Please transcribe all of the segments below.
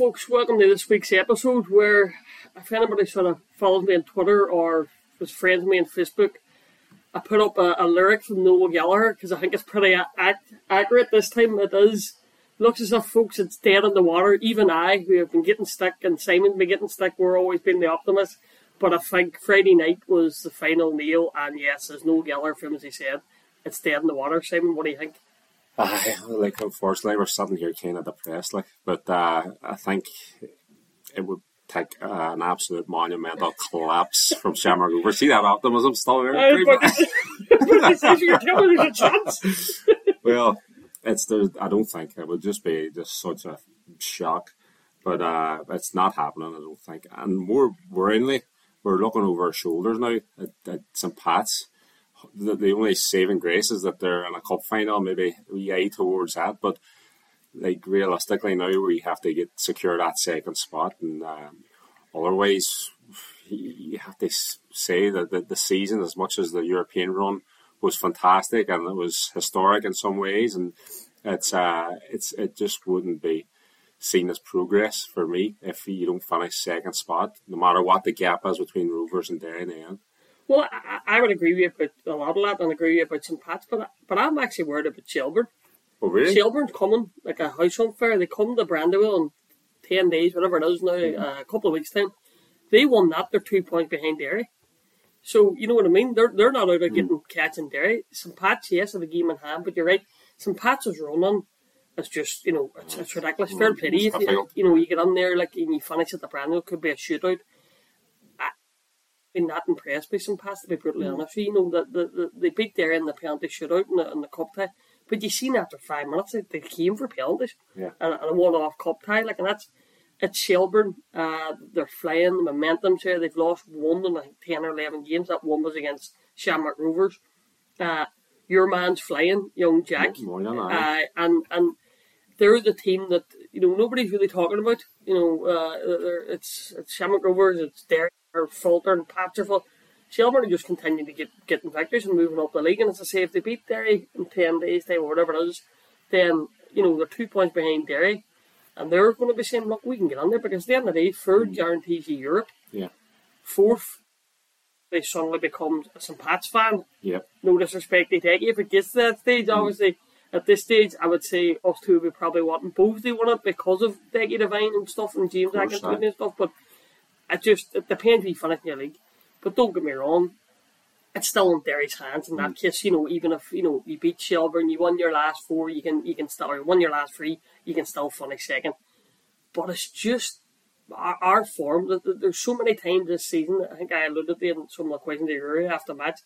Folks, welcome to this week's episode where if anybody sort of follows me on Twitter or was friends with me on Facebook, I put up a, a lyric from Noel Gallagher because I think it's pretty a- ac- accurate this time. It is. Looks as if, folks, it's dead in the water. Even I, who have been getting stuck, and Simon been getting stuck, we're always been the optimist. But I think Friday night was the final nail, and yes, as Noel Gallagher famously said, it's dead in the water. Simon, what do you think? Aye, like unfortunately we're sitting here kind of depressed, like. But uh, I think it would take uh, an absolute monumental collapse from Shamrock Rovers. See that optimism still there? Uh, but, but you're telling there's a chance. well, it's the. I don't think it would just be just such a shock, but uh, it's not happening. I don't think. And more worryingly, we're looking over our shoulders now at, at St Pat's. The, the only saving grace is that they're in a cup final. Maybe we eye towards that, but like realistically now we have to get secure that second spot, and um, otherwise you have to say that the, the season, as much as the European run was fantastic and it was historic in some ways, and it's uh, it's it just wouldn't be seen as progress for me if you don't finish second spot, no matter what the gap is between Rovers and Derry end. Well, I, I would agree with you about a lot of that and agree with you about St. Pat's, but, but I'm actually worried about Shelbourne. Oh, really? Shelbourne's coming like a house on fire. They come to Brandywell in 10 days, whatever it is now, mm-hmm. uh, a couple of weeks' time. They won that, they're two points behind Derry. So, you know what I mean? They're they're not out of mm. getting catching Derry. St. Pat's, yes, have a game in hand, but you're right. St. Pat's is running. It's just, you know, it's, it's ridiculous. Mm, fair play to you. If you, you know, you get on there like and you finish at the Brandywell, could be a shootout. Been that impressed by St. Pat's to be brutally Mm. honest. You know that the, the, they beat Derry in the penalty shootout in the, in the cup tie, but you seen after five minutes they, they came for penalties Yeah. and, and a one-off cup tie. Like, and that's it's Shelbourne. Uh, they're flying. The momentum's here. They've lost one in like ten or eleven games. That one was against Shamrock Rovers. Uh, your man's flying, young Jack. Moylan, aye. Uh, and and they're the team that you know nobody's really talking about. You know, uh, it's it's Shamrock Rovers, it's Derry, or Fulton, and Patcherville. Shelbourne are just continuing to get getting victories and moving up the league. And as I say, if they beat Derry in ten days time or whatever it is, then you know they're two points behind Derry, and they're going to be saying, "Look, we can get on there." Because at the end of the day, third mm. guarantees you Europe. Yeah. Fourth, they suddenly become a St. Pat's fan Yep. no disrespect to take. If it gets to that stage, mm. obviously, at this stage, I would say us two would be probably wanting both they want it because of Decky Devine and stuff and James course, Atkins and stuff. But it just it depends who you finish in your league. But don't get me wrong, it's still in Derry's hands in that mm. case. You know, even if you know you beat Shelbourne, you won your last four, you can you can still or you won your last three, you can still finish second. But it's just our, our form. th- th- There's so many times this season. I think I alluded to it in some of the questions you after the match.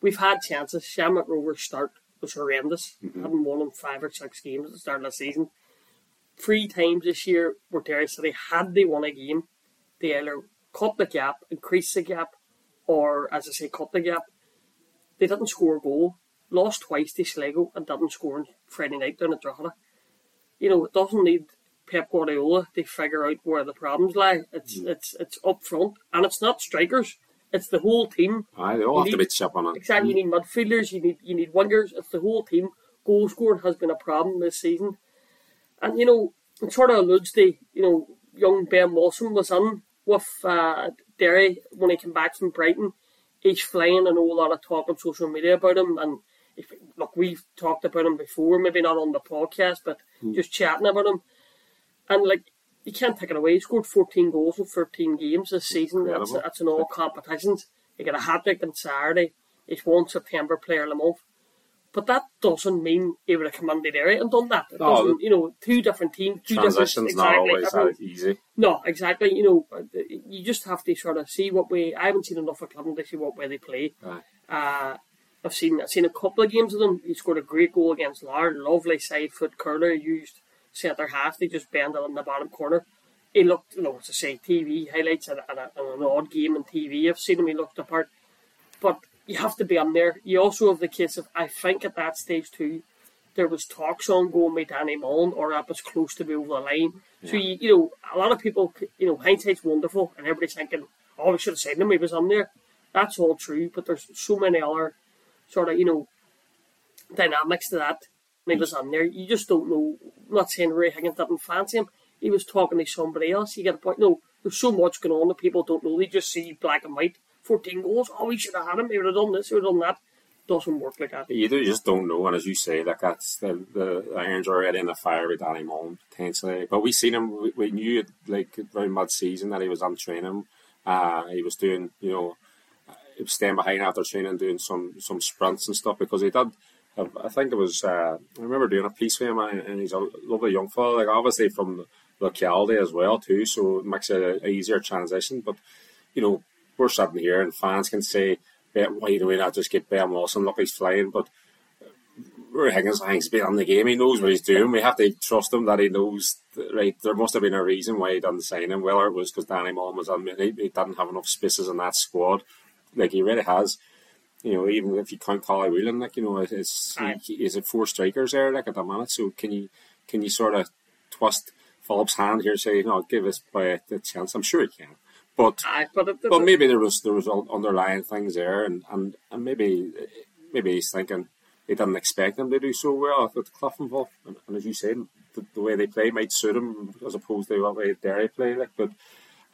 We've had chances. Shamrock Rovers start was horrendous. Mm-hmm. Hadn't won in five or six games at the start of the season. Three times this year where Derry City had they won a game, they either cut the gap, increase the gap, or as I say, cut the gap. They er didn't score a goal. Lost twice to er Sligo and didn't er score on Friday night down at Drogheda. You know, it doesn't need Pep Guardiola to figure out where the problems lie. It's it's it's up front, and it's not strikers. It's the whole team. Aye, they all have You to be chipping on. Exactly. You need midfielders. You need you need wingers. It's the whole team. Goal scoring has been a problem this season, and you know it sort of alludes to you know young Ben Wilson was in with uh, Derry when he came back from Brighton. He's flying. I know a lot of talk on social media about him, and if, look, we've talked about him before, maybe not on the podcast, but just chatting about him. And like you can't take it away. He scored 14 goals in 13 games this season. That's, that's in all competitions. He got a hat trick on Saturday. He's one September Player of the Month. But that doesn't mean he would have commanded there and done that. It No, doesn't, you know, two different teams, two Transitions different not exactly. always everyone- that easy. no, exactly. You know, uh, you just have to sort of see what way. I haven't seen enough of Clinton to see what way they play. Aye. Uh, I've seen I've seen a couple of games of them. He scored a great goal against Larne. Lovely side foot curler. Used centre half. They just bend it in the bottom corner. He looked, you know, to say TV highlights and, and, a, and an odd game on TV. I've seen him. He looked apart, but you have to be on there. You also have the case of I think at that stage too, there was talks on going with Danny Mullen or that was close to be over the line. So you, you know, a lot of people, you know, hindsight's wonderful, and everybody's thinking, oh, we should have seen him. He was on there. That's all true, but there's so many other sort of, you know, dynamics to that. When he was on there, you just don't know. I'm not saying Ruaidhri Higgins didn't fancy him. he was talking to somebody else. You get a point. No, there's so much going on that people don't know. They just see black and white. 14 goals. Oh, we should have had him. He would have done this. He would have done that. Doesn't work like that. You do, just don't know, and as you say, like that's the the irons are already in the fire with Danny Mullen potentially. But we seen him. We, we knew like very mid season that he was on training. Uh, he was doing, you know, he was staying behind after training, doing some some sprints and stuff because he did. I think it was. Uh, I remember doing a piece with him, and he's a lovely young fellow. Like obviously from locality as well too, so it makes it an easier transition. But you know, we're sitting here and fans can say, why do we not just get Ben Wilson? Look, he's flying. But Ruaidhri Higgins, he's been on the game. He knows what he's doing. We have to trust him that he knows. Right, there must have been a reason why he didn't sign him. Whether it was because Danny Mullen was on, he, he didn't have enough spaces in that squad. Like he really has. You know, even if you count Collie Whelan, like you know, it's is it four strikers there, like at the minute. So can you can you sort of twist Phillips' hand here, and say, you know, give us uh, by a chance? I'm sure he can. But Aye, but, it, but maybe there was there was underlying things there, and, and, and maybe maybe he's thinking he didn't expect them to do so well with Cliftonville, and, and as you said, the, the, way they play might suit him as opposed to what way Derry play. Like, but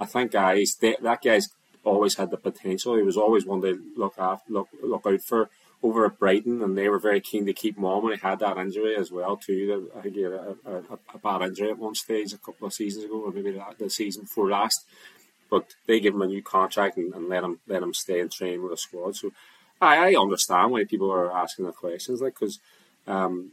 I think uh, guys that guy's always had the potential. He was always one to look after, look look out for over at Brighton, and they were very keen to keep him on when he had that injury as well too. I think he had a, a, a bad injury at one stage a couple of seasons ago, or maybe the season before last but they give him a new contract and, and let him let him stay and train with the squad. So I, I understand why people are asking the questions, like because um,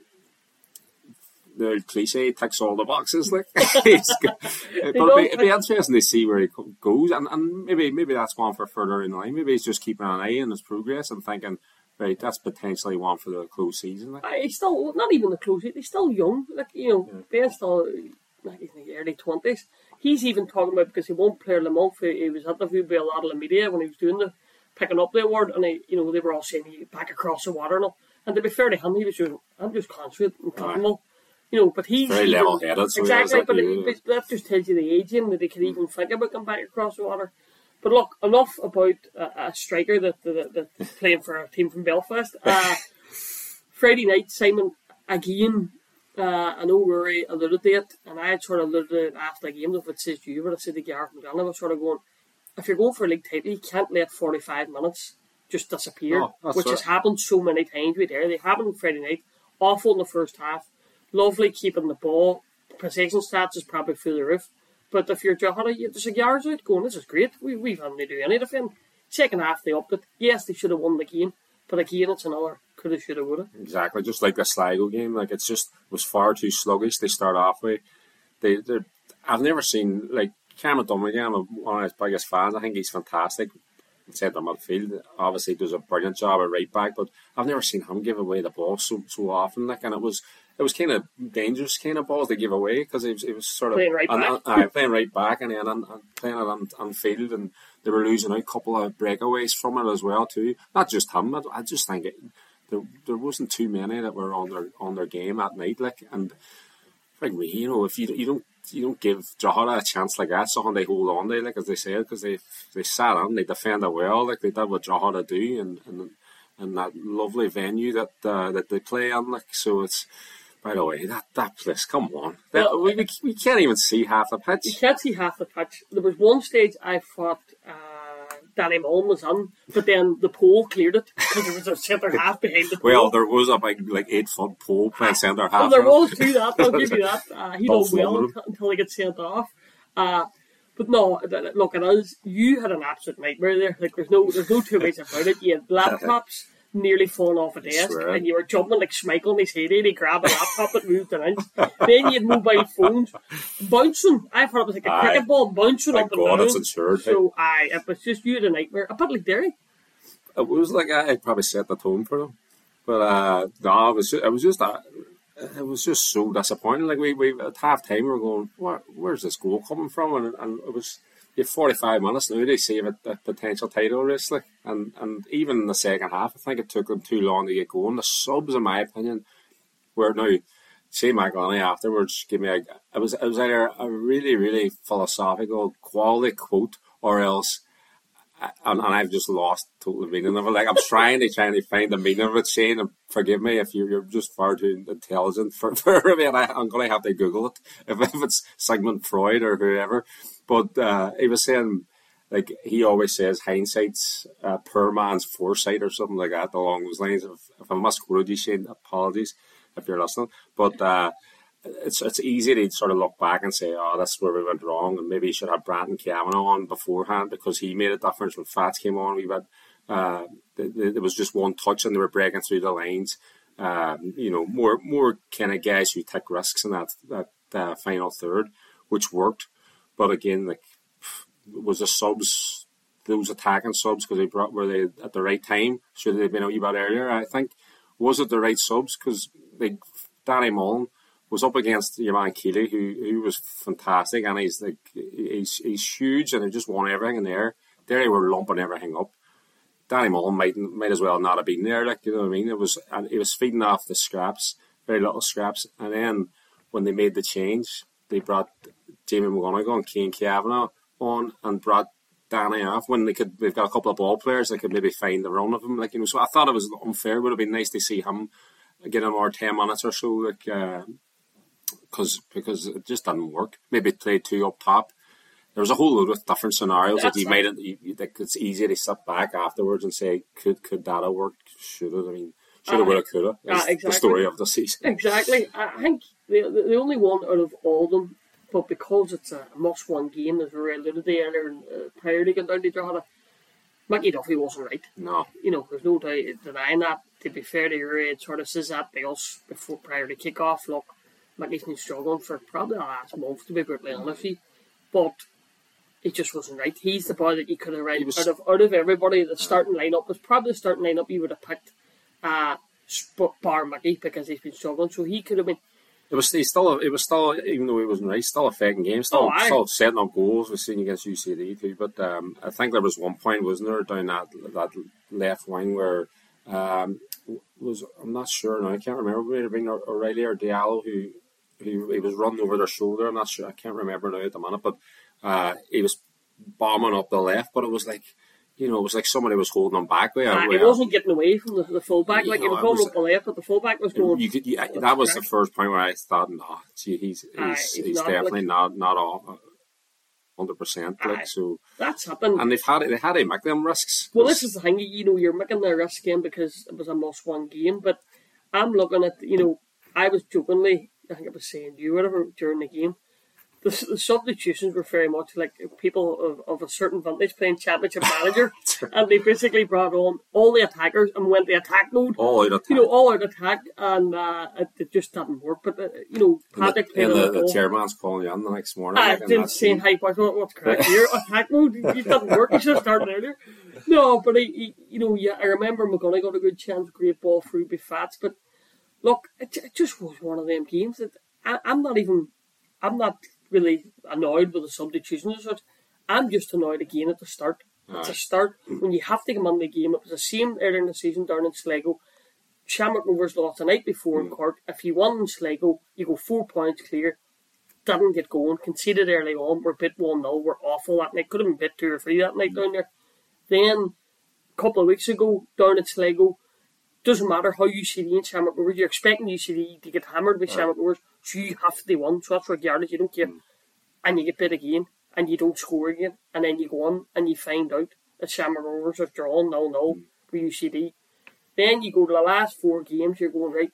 the cliche ticks all the boxes. Like, but it'd be, it'd be, interesting to see where he goes, and, and maybe maybe that's one for further in line. Maybe he's just keeping an eye on his progress and thinking, right, that's potentially one for the close season. Like. He's still not even the close. He's still young. Like you know, yeah. Ben's still like in the early twenties he's even talking about because he won't play Le Mans. He, he was interviewed by a lot of the media when he was doing the picking up the award, and he, you know they were all saying he back across the water and all. And to be fair to him, he was just I'm just confident and comfortable. You know, but he's very level headed. So exactly, but, it, but that just tells you the age in that he can even think about going back across the water. But look, enough about a, a striker that, that, that playing for a team from Belfast. Uh, Friday night, Simon again uh, I know Ruaidhri alluded to it, and I had sort of alluded to it after the game, if it says you, but I said to Gareth McDonald, I was sort of going, if you're going for a league title, you can't let 45 minutes just disappear, oh, which has happened so many times with there. They happened Friday night, awful in the first half, lovely keeping the ball, possession stats is probably through the roof. But if you're Drogheda, there's a yards out going, this is great, we, we've had to do any defend. Second half, they upped it. Yes, they should have won the game, but again, it's another could have, should have, would have. Exactly, just like the Sligo game. Like it's just was far too sluggish. They start off with they. I've never seen like Cameron Dummigan. I'm one of his biggest fans. I think he's fantastic. Centre midfield, obviously does a brilliant job at right back, but I've never seen him give away the ball so so often. Like, and it was it was kind of dangerous kind of balls they give away because it was, it was sort of playing right back, uh, playing right back, and then and, and playing it on, on field, and they were losing a couple of breakaways from it as well too. Not just him, I, I just think it, there there wasn't too many that were on their on their game at night. Like and like me, you know, if you you don't you don't give Drogheda a chance like that, something they hold on to, like as they said, because they they sat on, they defended well, like they did what Drogheda do, and and and that lovely venue that uh, that they play on, like so it's. By the way, that, that place, come on. Well, we, we, we can't even see half the pitch. You can't see half the pitch. There was one stage I thought uh, Danny Mullen was on, but then the pole cleared it because there was a centre half behind the pole. Well, there was a big, like eight foot pole playing centre half. Well, there was too that. I'll give you that. Uh, he done well until, until he gets sent off. Uh, but no, look, it is. You had an absolute nightmare there. Like there's no, there's no two ways about it. You had laptops nearly falling off a desk, and you were jumping like Schmeichel in his head. and He grabbed a laptop and moved an inch. then you had mobile phones bouncing. I thought it was like a aye. cricket ball bouncing Thank up God, and down. Insured, so aye, it was just you had a nightmare. A bit like Derry. It was like I probably set the tone for them, but uh, no, it was just, it was just that. It was just so disappointing. Like we, we at half time, we were going, Where, "Where's this goal coming from?" And, and it was you have 45 minutes now to save a, a potential title race. Like, and, and even in the second half, I think it took them too long to get going. The subs, in my opinion, were now, say McGonaghy afterwards give me a, it was, it was either a really, really philosophical quality quote or else and, and I've just lost total meaning of it. Like I'm trying to trying to find the meaning of it, Shane. And forgive me if you're, you're just far too intelligent for, for me. And I, am going to have to Google it if, if it's Sigmund Freud or whoever. But uh, he was saying, like he always says, hindsight's uh, poor man's foresight or something like that along those lines. If, if I misquoted you, Shane, apologies if you're listening. But uh, it's it's easy to sort of look back and say, oh, that's where we went wrong, and maybe you should have Brandon Kavanagh on beforehand because he made a difference when Fats came on. We had uh, there was just one touch and they were breaking through the lines. Um, you know, more more kind of guys who take risks in that that uh, final third, which worked. But again, like was the subs, those attacking subs because they brought were they at the right time? Should they have been a wee bit earlier? I think was it the right subs because like Danny Mullen was up against your man who who was fantastic, and he's like he's he's huge, and he just won everything in there. There they were lumping everything up. Danny Mullen might might as well not have been there, like you know what I mean. It was and he was feeding off the scraps, very little scraps, and then when they made the change, they brought Jamie McGonigle and Cian Kavanagh on and brought Danny off when they could. They've got a couple of ball players they could maybe find the run of him, like you know. So I thought it was unfair. It would have been nice to see him get him more ten minutes or so, like. Uh, because because it just didn't work. Maybe play two up top. There was a whole load of different scenarios That's that you made it. You, that it's easy to sit back afterwards and say, could could that have worked? Should it? I mean, should have, would have, could have. Uh, exactly. The story of the season. Exactly. I think the, the only one out of all of them, but because it's a must-win game, as we alluded to earlier, uh, prior to getting down to Drogheda, Mickey Duffy wasn't right. No. You know, there's no doubt denying that. To be fair to your it sort of says that to us before prior to kick off. Look, Mickey's been struggling for probably the last month, to be brutally honest with you. But it just wasn't right. He's the boy that you could have read out of out of everybody. The starting lineup was probably the starting lineup you would have picked, uh, bar Mickey because he's been struggling. So he could have been. It was still it was still even though he wasn't right, still a faking game, still oh, still setting up goals. We've seen against UCD too, but um, I think there was one point, wasn't there, down that that left wing where um, was I'm not sure now. I can't remember. It been O'Reilly or Diallo who he, he was running over their shoulder. I'm not sure. I can't remember now at the minute, but uh, he was bombing up the left. But it was like, you know, it was like somebody was holding him back. Way, uh, he wasn't getting away from the, the fullback. Like know, he was going up the left, but the fullback was going. You could, yeah, that was the first point where I thought, no, gee, he's he's, uh, he's, he's not definitely like, not not all. Hundred percent, like so. That's happened, and they've had it. They had to make them risks. Well, this is the thing. You know, you're making the risk game because it was a must-win game. But I'm looking at, you know, I was jokingly I think I was saying to you, whatever, during the game, the, the substitutions were very much like people of, of a certain vintage playing championship manager, and they basically brought on all the attackers and went the attack mode. All out attack. You know, all out attack, and uh, it, it, just didn't work. But uh, you know, Patrick and the, and the, the chairman's calling you on the next morning. I didn't say, "Hey, boys, what, what's correct here? attack mode. You didn't work. You should have started earlier." No, but he, you know, yeah, I remember McGonigle got a good chance, great ball through be Fats, but look, it, it just was one of them games that I, am not even, I'm not really annoyed with the substitutions such. I'm just annoyed again at the start. Aye. It's a start when you have to come on the game. It was the same earlier in the season down in Sligo. Shamrock Rovers lost the night before mm. in Cork. If you won in Sligo, you go four points clear. Didn't get going, conceded early on. We're bit 1 0. We're awful that night. Could have been bit 2 or 3 that night mm. down there. Then, a couple of weeks ago, down at Sligo, doesn't matter how UCD and Shamrock Rovers, you're expecting UCD to get hammered by right. Shamrock Rovers, you have to win. So that's regardless, you don't care. Mm. And you get bit again, and you don't score again, and then you go on and you find out that Shamrock Rovers have drawn 0 0 mm. for UCD. Then you go to the last four games, you're going, right,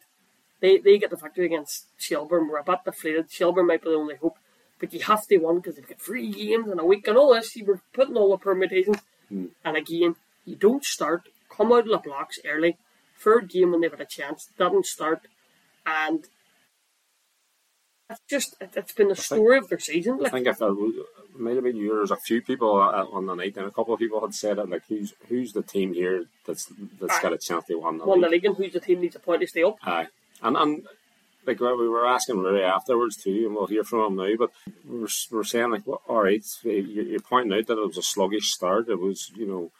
they, they get the victory against Shelbourne. We're a bit deflated. Shelbourne might be the only hope. But you have to win because they've got three games in a week and all this. You were putting all the permutations. Mm. And again, you don't start, come out of the blocks early, third game when they've had a chance, doesn't start, and it's just it's been the story of their season. Like. I think if it, might have been you, there's a few people on the night, and a couple of people had said it like, who's who's the team here that's that's Aye. got a chance to win the won league. the league, and who's the team needs a point to stay up? Aye, and and like we were asking Ruaidhri afterwards too, and we'll hear from him now. But we are we are saying like, well, all right, you're pointing out that it was a sluggish start. It was, you know,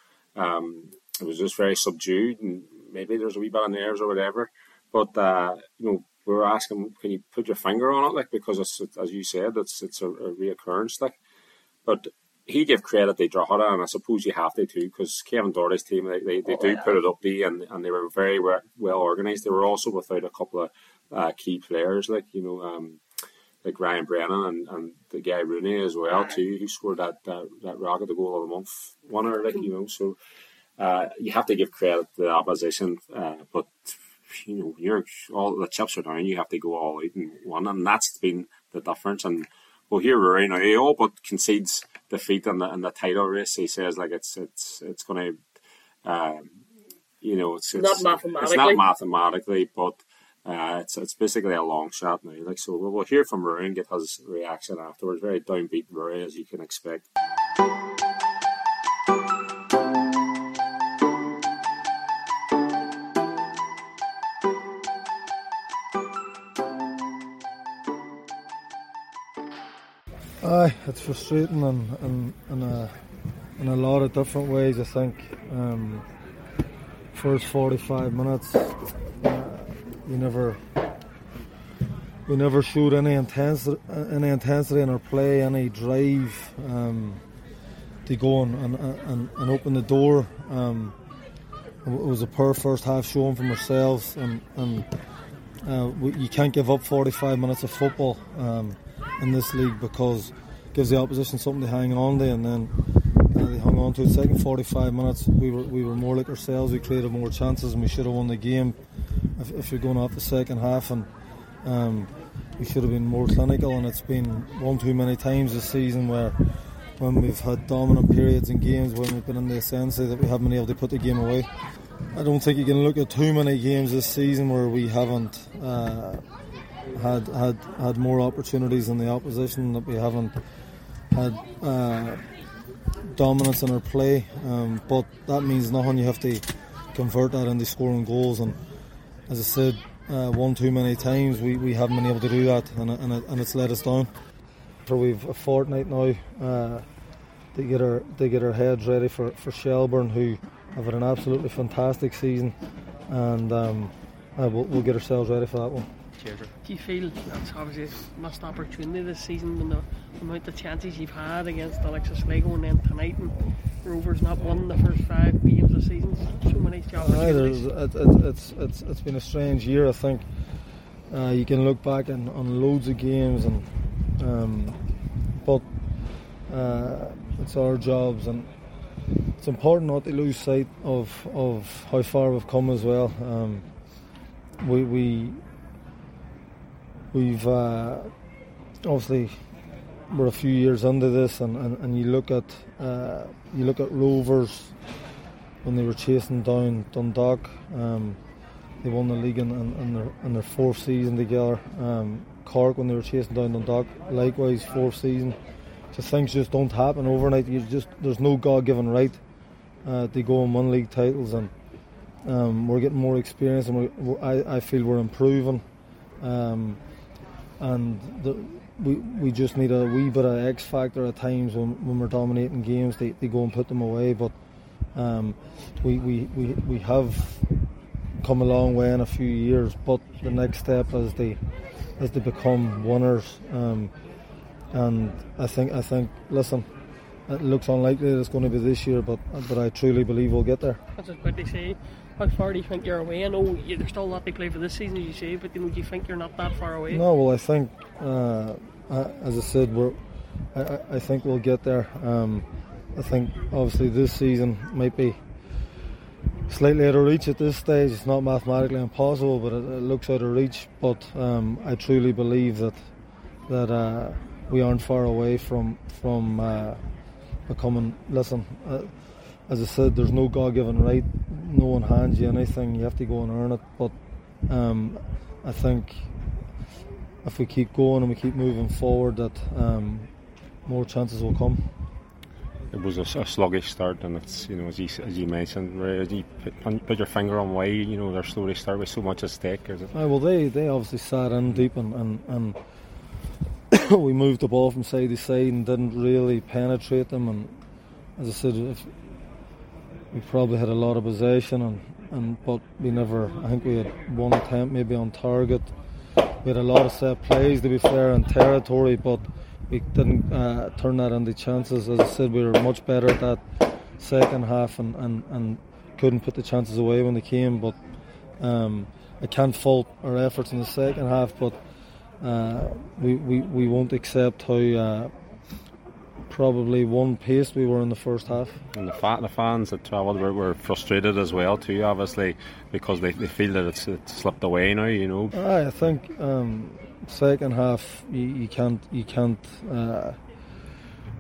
um, it was just very subdued, and maybe there's a wee bit of nerves or whatever. But uh, you know, we were asking, can you put your finger on it, like because it's as you said, it's it's a, a reoccurrence, like. But he gave credit to Drogheda, and I suppose you have to too, because Kevin Doherty's team they, they, they oh, do yeah. put it up there, and, and they were very well organised. They were also without a couple of uh, key players like you know um, like Ryan Brennan and, and the guy Rooney as well too, who scored that that, that rocket the goal of the month winner, like you know. So uh, you have to give credit to the opposition, uh, but you know you're all the chips are down. You have to go all out and win, and that's been the difference. And well, here we're now. He all but concedes defeat in the in the title race. He says like it's it's it's going to, um, you know, it's, it's not mathematically. It's not mathematically, but uh, it's it's basically a long shot now. Like so, we'll, we'll hear from Ruaidhri and get his reaction afterwards. Very downbeat Ruaidhri, as you can expect. Aye, it's frustrating in, in, in, a, in a lot of different ways, I think. Um, first 45 minutes, uh, we never we never showed any intensity, any intensity in our play, any drive um, to go and, and, and, open the door. Um, it was a poor first half showing from ourselves, and, and uh, you can't give up 45 minutes of football. Um, in this league because gives the opposition something to hang on to, and then uh, they hung on to it. Second 45 minutes, we were we were more like ourselves. We created more chances, and we should have won the game. If, if you're going off the second half, and um, we should have been more clinical. And it's been one too many times this season where when we've had dominant periods in games when we've been in the ascendancy that we haven't been able to put the game away. I don't think you can look at too many games this season where we haven't uh, had had had more opportunities than the opposition. That we haven't had uh, dominance in our play, um, but that means nothing. You have to convert that into scoring goals, and as I said, uh, one too many times we, we haven't been able to do that, and, and, and it's let us down. For we've a fortnight now uh, to get our to get our heads ready for, for Shelbourne, who have had an absolutely fantastic season, and um, uh, we'll, we'll get ourselves ready for that one. Do you feel that's obviously a missed opportunity this season when the amount of chances you've had against Alexis Sligo and then tonight and Rovers not won the first five games of the season? So many opportunities. It, it, it's, it's, it's been a strange year, I think. Uh, you can look back on, on loads of games, and um, but uh, it's our jobs, and it's important not to lose sight of of how far we've come as well. Um, we we we've uh, obviously we're a few years under this, and, and, and you look at uh, you look at Rovers when they were chasing down Dundalk. Um, they won the league in, in, in, their, in their fourth season together. Um, Cork when they were chasing down Dundalk, likewise fourth season. Just things just don't happen overnight. You just there's no God-given right uh, to go and win league titles, and um, we're getting more experience, and I, I feel we're improving. Um, and the, we we just need a wee bit of X factor at times when, when we're dominating games. They, they go and put them away, but um, we, we, we we have come a long way in a few years. But the next step is they as they become winners, um, and I think I think listen. It looks unlikely that it's going to be this year, but but I truly believe we'll get there. That's what they say how far do you think you're away? I know there's still a lot to play for this season, as you say, but you know, do you think you're not that far away? No, well, I think, uh, as I said, we're. I, I think we'll get there. Um, I think obviously this season might be slightly out of reach at this stage. It's not mathematically impossible, but it, it looks out of reach. But um, I truly believe that that uh, we aren't far away from from uh, becoming. Listen, uh, as I said, there's no God-given right. No one hands you anything. You have to go and earn it. But um, I think if we keep going and we keep moving forward, that um, more chances will come. It was a, a, sluggish start, and it's you know as you, as you mentioned, as you put, put, your finger on why you know they're slowly start with so much at stake. Is it? Well, they they obviously sat in deep and and, and we moved the ball from side to side and didn't really penetrate them. And as I said, if we probably had a lot of possession and, and but we never I think we had one attempt maybe on target. We had a lot of set plays to be fair in territory but we didn't uh, turn that into chances. As I said, we were much better at that second half and, and, and couldn't put the chances away when they came. But um, I can't fault our efforts in the second half, but uh, we, we, we won't accept how uh, probably one pace we were in the first half. And the, fa- the fans that travelled were, were, frustrated as well too, obviously, because they, they feel that it's, it's slipped away now. You know. I think um, second half you, you can't you can't uh,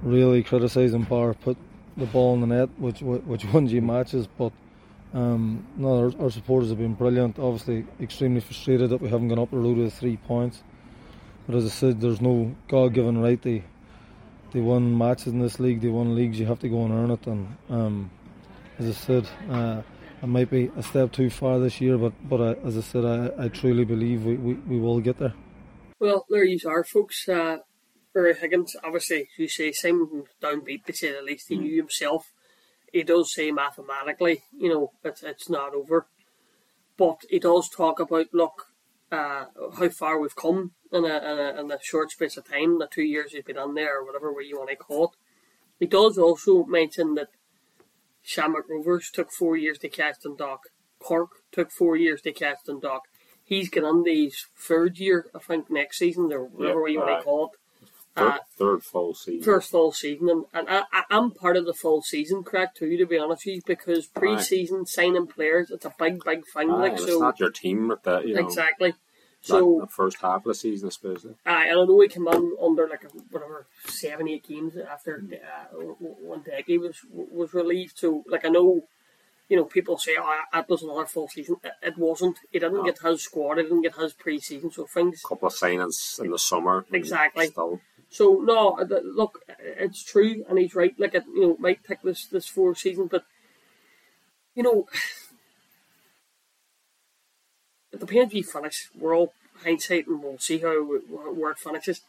really criticise and Bar put the ball in the net, which which wins you matches, but. Um, no, our, our, supporters have been brilliant. Obviously, extremely frustrated that we haven't gone up the road with three points. But as I said, there's no God-given right to they won matches in this league, they won leagues, you have to go and earn it. And um, as I said, uh, it might be a step too far this year, but but as I said, I, I truly believe we, we, we will get there. Well, there you are, folks. Uh, Ruaidhri Higgins, obviously, you say, Simon downbeat to say the least. He knew himself. He does say mathematically, you know, it's, it's not over. But he does talk about, look, uh, how far we've come in a, in a, in a short space of time, the two years he's been on there, or whatever way you want to call it. He does also mention that Shamrock Rovers took four years to catch Dundalk. Cork took four years to catch Dundalk. He's going on his third year, I think, next season, or whatever way you want to call it. Third, uh, third full season. First full season, and, and I, am part of the full season crack too, to be honest with you, because pre-season signing players, it's a big, big thing. Aye, like so, it's not your team with that, you know. Exactly. So the first half of the season, especially. Aye, and I know he came on under like a, whatever seven, eight games after uh, one decade was was relieved. So like I know, you know, people say, "Oh, that was another full season." It, it wasn't. He didn't no. get his squad. He didn't get his pre-season. So things. A couple of signings in the summer. Exactly. Still. So no, look, it's true, and he's right. Like it, you know, might take this this four season, but you know it depends you finish. We're all hindsight and we'll see how where it finishes.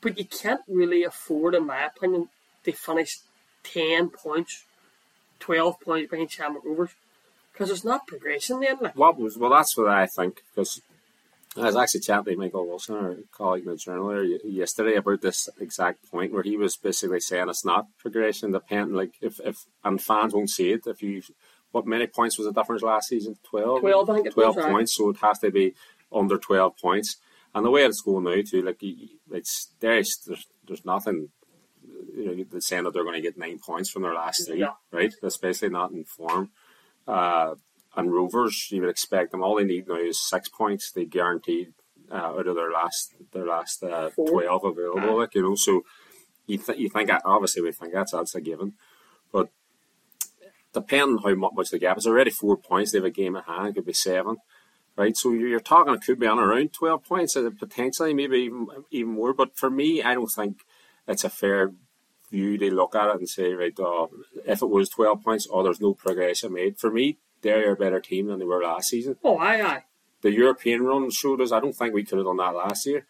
But you can't really afford, in my opinion, to finish 10 points, 12 points behind Shamrock Rovers. Because it's not progressing then. Like. What was, well, that's what I think. Because I was actually chatting to Michael Wilson, our colleague in the journal, yesterday about this exact point where he was basically saying it's not progression. Depend like if, if and fans won't see it if you what many points was the difference last season? Twelve. Twelve, I think. Twelve was, points, so it has to be under twelve points. And the way it's going now, too, like it's there's there's, there's nothing. You know, they're saying that they're going to get nine points from their last three, yeah. right? That's basically not in form. Uh, and Rovers, you would expect them. All they need now is six points. They guaranteed uh, out of their last their last uh, twelve available. Like you know, so you th- you think that? obviously we think that's that's a given, but depending on how much the gap is, already four points. They have a game at hand, it could be seven, right? So you're, talking it could be on around twelve points, uh, potentially maybe even even more. But for me, I don't think it's a fair view to look at it and say, right, oh, if it was twelve points, oh, there's no progression made. For me, they're a better team than they were last season. Oh, aye, aye. The European run showed us. I don't think we could have done that last year.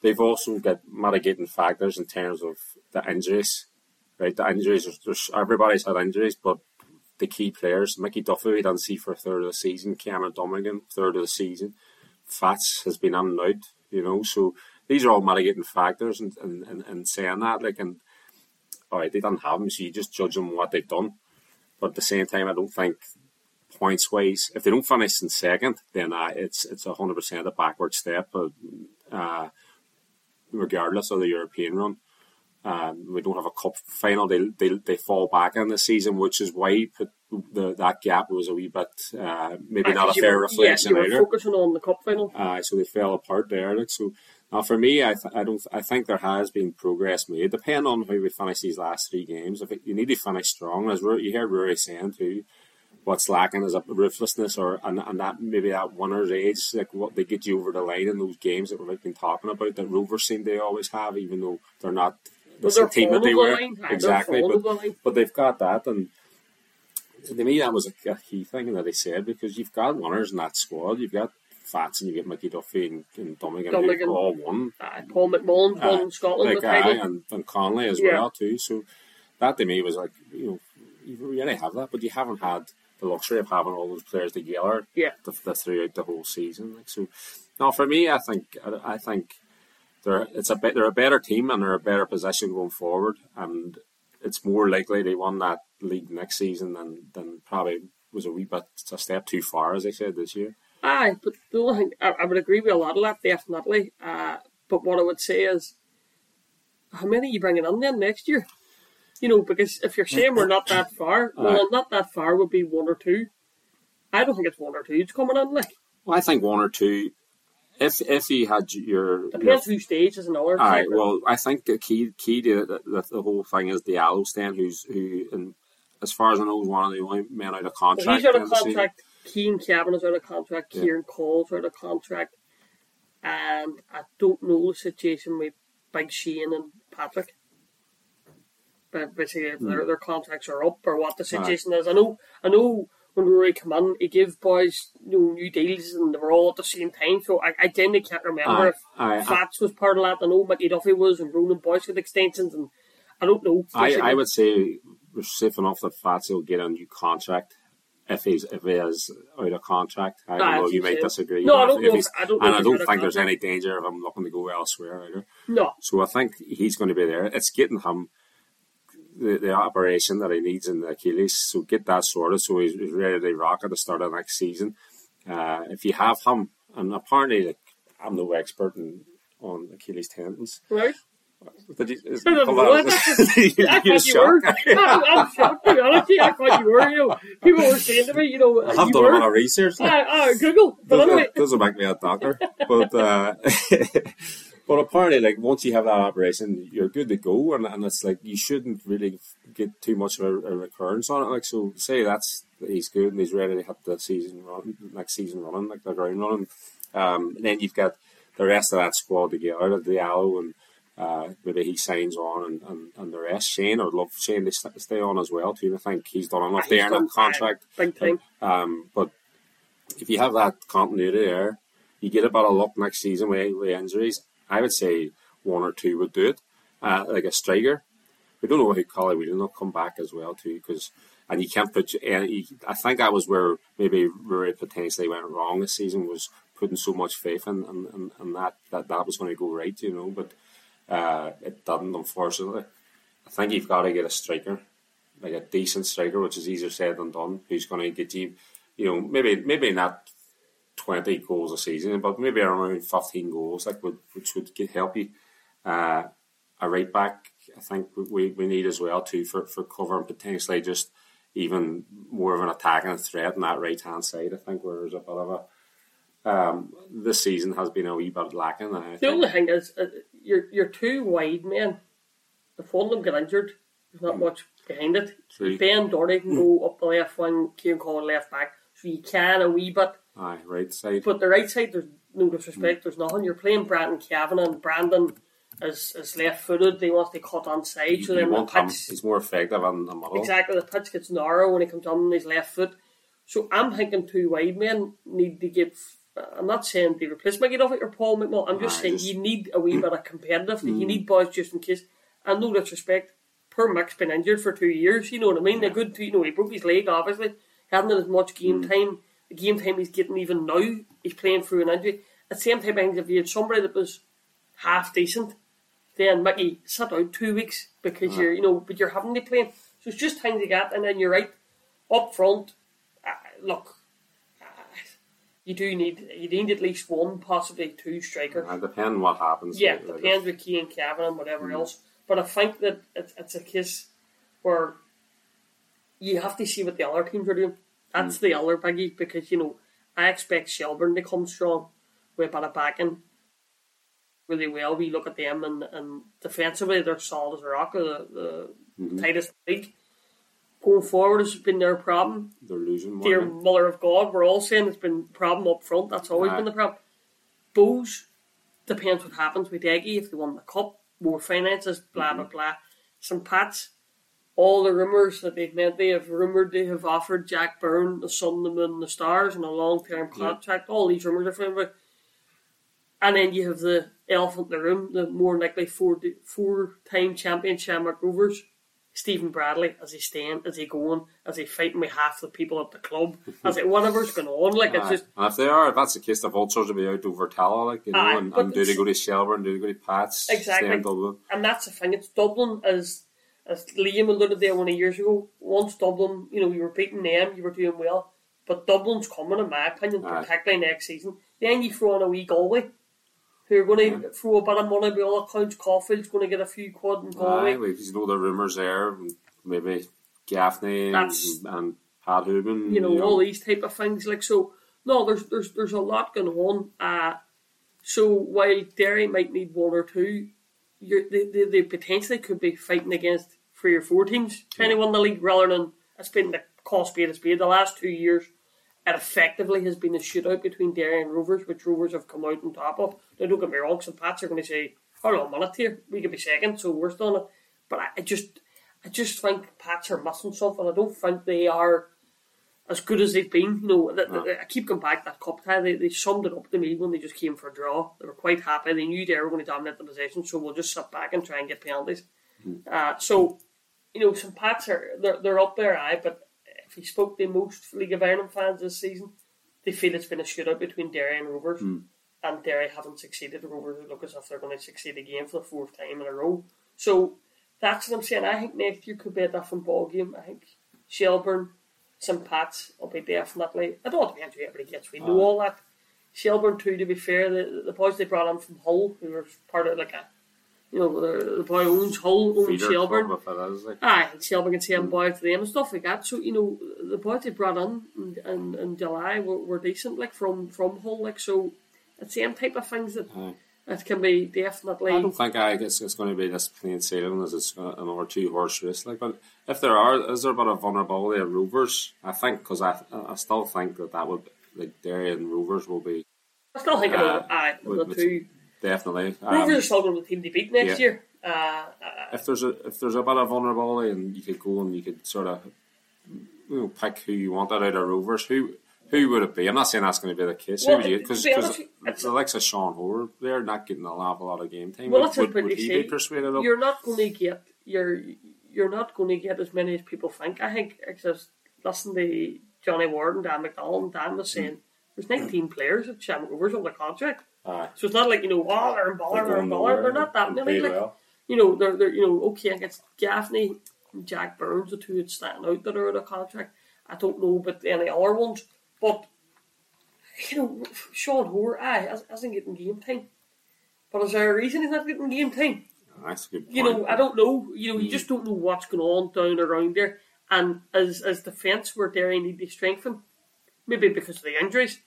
They've also got mitigating factors in terms of the injuries. Right, the injuries. There's, everybody's had injuries, but the key players. Mickey Duffy, we didn't see for a third of the season. Cameron Dummigan, third of the season. Fats has been in and out, you know. So these are all mitigating factors and and, and, and saying that. Like, and all right, they didn't have them, so you just judge them what they've done. But at the same time, I don't think points wise, if they don't finish in second, then uh, it's it's a hundred percent a backward step. Uh, regardless of the European run. Um, we don't have a cup final. They, they they fall back in the season, which is why the, that gap was a wee bit uh, maybe not a fair were, reflection yeah, you were focusing on the cup final. Uh, so they fell apart there. Like so, now for me, I, th- I don't I think there has been progress made. Depending on how we finish these last three games, if it, you need to finish strong, as you heard Ruaidhri saying too, what's lacking is a ruthlessness or and, and that maybe that winner's edge, like what they get you over the line in those games that we've been talking about that Rovers seem they always have, even though they're not the team that they were. Exactly, but, but they've got that, and to me that was a, a, key thing that they said because you've got winners in that squad. You've got Fats and you get Mickey Duffy and, and who all won. Uh, Paul McMullan won uh, in Scotland like, uh, and, and Connolly as yeah. well too. So that to me was like you know you really have that, but you haven't had the luxury of having all those players together. Yeah, the, the, throughout the whole season. Like so, now for me, I think I, I think they're it's a bit they're a better team and they're a better position going forward, and it's more likely they won that league next season than than probably was a wee bit a step too far, as I said this year. Aye, but the only thing I, I would agree with a lot of that definitely. Uh, but what I would say is, how many are you bringing in then next year? You know, because if you're saying we're not that far, well, not that far would be one or two. I don't think it's one or two. It's coming in like Well, I think one or two. If if you had your, your depends who stage is another. Aye, factor. well, I think the key key to the, the, the whole thing is Diallo stand, who's who, and as far as I know, is one of the only men out of Well, contract. he's out of the contract. Cian Kavanagh is out of contract. Yeah. Ciaran Coll's out of contract. And I don't know the situation with Big Shane and Patrick. But basically, if Hmm. their, their contracts are up or what the situation is. I know. I know when Ruaidhri come in, he gave boys you know, new deals and they were all at the same time. So I, I genuinely can't remember Aye, if aye. Fats was part of that. I know Mickey Duffy was and Ronan Boyce with extensions and I don't know. I. I would say we're safe enough that Fats will get a new contract if he's if he is out of contract. I don't know. You might disagree. No, I don't know I don't and I don't think there's any danger of him looking to go elsewhere either. No. So I think he's going to be there. It's getting him the, the operation that he needs in the Achilles. So get that sorted so he's, he's ready to rock at the start of next season. Uh, if you have him, and apparently like, I'm no expert in, on Achilles tendons. Right? Did you, is, I don't know. on. You're thought you were. shocked. I'm, shocked, to be honest. with you. I thought you were. You know, people were saying to me, you know, I have you done a lot of research. Ah, Google. But Doesn't, doesn't make me a doctor, but uh, but apparently, like once you have that operation, you're good to go, and, and it's like you shouldn't really get too much of a, a recurrence on it. Like so, say that's he's good and he's ready to hit the season run, next season running, like the ground running. Um, and then you've got the rest of that squad to get out of the Diallo and. Uh, maybe he signs on and, and, and the rest. Shane, I'd love Shane to st- stay on as well too. I think he's done enough there in that contract. Big time. Um, but if you have that continuity there, you get a bit of luck next season with, with injuries. I would say one or two would do it. Uh, like a striker. We don't know how Collie Whelan will come back as well too, because and you can't put. And I think that was where maybe Ruaidhri potentially went wrong this season was putting so much faith in, and and, and that, that that was going to go right, you know. But uh, it didn't, unfortunately. I think you've got to get a striker, like a decent striker, which is easier said than done. Who's going to get you, you know, maybe maybe not twenty goals a season, but maybe around fifteen goals, like would which would get, help you. Uh, a right back, I think we, we need as well too for for cover and potentially just even more of an attacking threat on that right hand side. I think where there's a bit of a um, this season has been a wee bit lacking. I The think. only thing is, uh, you're you're two wide men. If one of them get injured, there's not much behind it. True. Ben Doherty can go up the left wing, Ciaran Coll left back, so you can a wee bit. Aye, right side. But the right side, there's no disrespect. There's nothing. You're playing Brandon Kavanagh, and Brandon is, is left footed. They want to cut on side, so then the pitch He's more effective on the middle. exactly the pitch gets narrow when he comes on his left foot. So I'm thinking two wide men need to give. I'm not saying they replace Duffy or Paul McMullan. I'm just Aye, saying just- you need a wee bit of competitive. Mm. You need boys just in case. And no disrespect, poor Mick's been injured for two years. You know what I mean? A good, two, you know, he broke his leg. Obviously, he hasn't had as much game mm. time. The game time he's getting even now, he's playing through an injury. At the same time, I think if you had somebody that was half decent, then Mickey sit out two weeks because you're, you know, but you're having to play. So it's just things like that. And then you're right up front. Uh, look, uh, you do need you need at least one, possibly two strikers. Uh, depending what happens. Yeah, like, like, depends with Key and Cavan and whatever else. But I think that it's, it's a case where you have to see what the other teams are doing. That's the other biggie because you know I expect Shelbourne to come strong with a bit of backing really well. We look at them and, and defensively they're solid as a rock, the, the tightest league. Going forward has been their problem They're losing dear now. mother of God, we're all saying it's been a problem up front. That's always been the problem. Bose depends what happens with Eggy if they won the cup, more finances, blah Mm-hmm. blah blah. Some Pats, all the rumours that they've made, they have rumoured they have offered Jack Byrne, the Sun, the Moon, the Stars, and a long term Yeah. contract. All these rumours are from and then you have the elephant in the room, the more likely four four time champion Shamrock Rovers. Stephen Bradley, is he staying? Is he going? Is he fighting with half the people at the club? Is it whatever's going on? Like it's just and if they are, if that's the case, the vultures will be out over Tallaght, like you know, Aye, and, and do they go to Shelbourne, do they go to Pats, Exactly. stay in Dublin? and that's the thing. It's Dublin as as Liam alluded there one of years ago. Once Dublin, you know, you were beating them, you were doing well. But Dublin's coming, in my opinion, Aye. particularly next season. Then you throw in a wee Galway, who are going to throw a bit of money by all accounts. Caulfield's going to get a few quid in Galway. Aye, like, you know the rumours there, maybe Gaffney and, That's- and Pat Hoban, you know, all these type of things. Like so, no, there's there's there's a lot going on. Uh, so while Derry might need one or two, you're, they, they they potentially could be fighting against three or four teams, trying to on the league, rather than it's been the call spade a spade. The last two years, it effectively has been a shootout between Derry and Rovers, which Rovers have come out on top of. Now, don't get me wrong, some Pats are going to say, "Hold on a minute here, we could be second, so we're still in it." But I, I just, I just think Pats are missing something. I don't think they are as good as they've been. You know, I keep going back to that cup tie. They, they summed it up to me when they just came for a draw. They were quite happy. They knew they were going to dominate the possession, so we'll just sit back and try and get penalties. Uh, so, you know, some Pats are they're, they're up there, aye. But if you spoke to most League of Ireland fans this season, they feel it's been a shootout between Derry and Rovers, and Derry haven't succeeded. The Rovers look as if they're going to succeed again for the fourth time in a row. So that's what I'm saying. I think next year could be a different ball game. I think Shelbourne, St Pat's will be definitely. I don't want to be everybody gets. We know all that. Shelbourne too. To be fair, the the boys they brought in from Hull, who were part of like a, you know, the, the boy owns Hull, owns Feeder Shelbourne. club, if it is, like. Aye, and Shelbourne can send mm. boys to them and stuff like that. So you know, the boys they brought in in, in, in July were, were decent, like from from Hull, like so. It's the same type of things that Aye. That can be definitely. I don't think I guess it's going to be this plain sailing as it's uh, another two horse race. Like, but if there are, is there a bit of vulnerability at Rovers? I think because I, I still think that that would like Derry and Rovers will be I still think Uh, about aye, with- the two. definitely. Um, Rovers are still going to the team to beat next yeah. year. Uh, uh, if there's a if there's a bit of vulnerability and you could go and you could sort of you know pick who you wanted out of Rovers, who who would it be? I'm not saying that's going to be the case. Well, who would you? Because it's- of Sean Hoare, they're not getting a lot, a lot of game time. well, would, that's would, would he say. be persuaded of? You're not going to get you're you're not going to get as many as people think. I think it's just listen to Johnny Ward and Dan McDonald. And Dan was mm. saying there's 19 players at Shamrock Rovers on the contract, Aye. so it's not like you know, oh, they're in baller, they're in baller. They're not that many. Like, well. you know, they're, they're you know, okay, against Gaffney and Jack Burns, the two that stand out that are out of contract. I don't know about any other ones, but you know, Sean Hoare, aye, has- hasn't getting game time. But is there a reason he's not getting game time? That's a good You know, I don't know. You know, you hmm. just don't know what's going on down around there. And as as defence where Derry need to strengthen, maybe because of the injuries,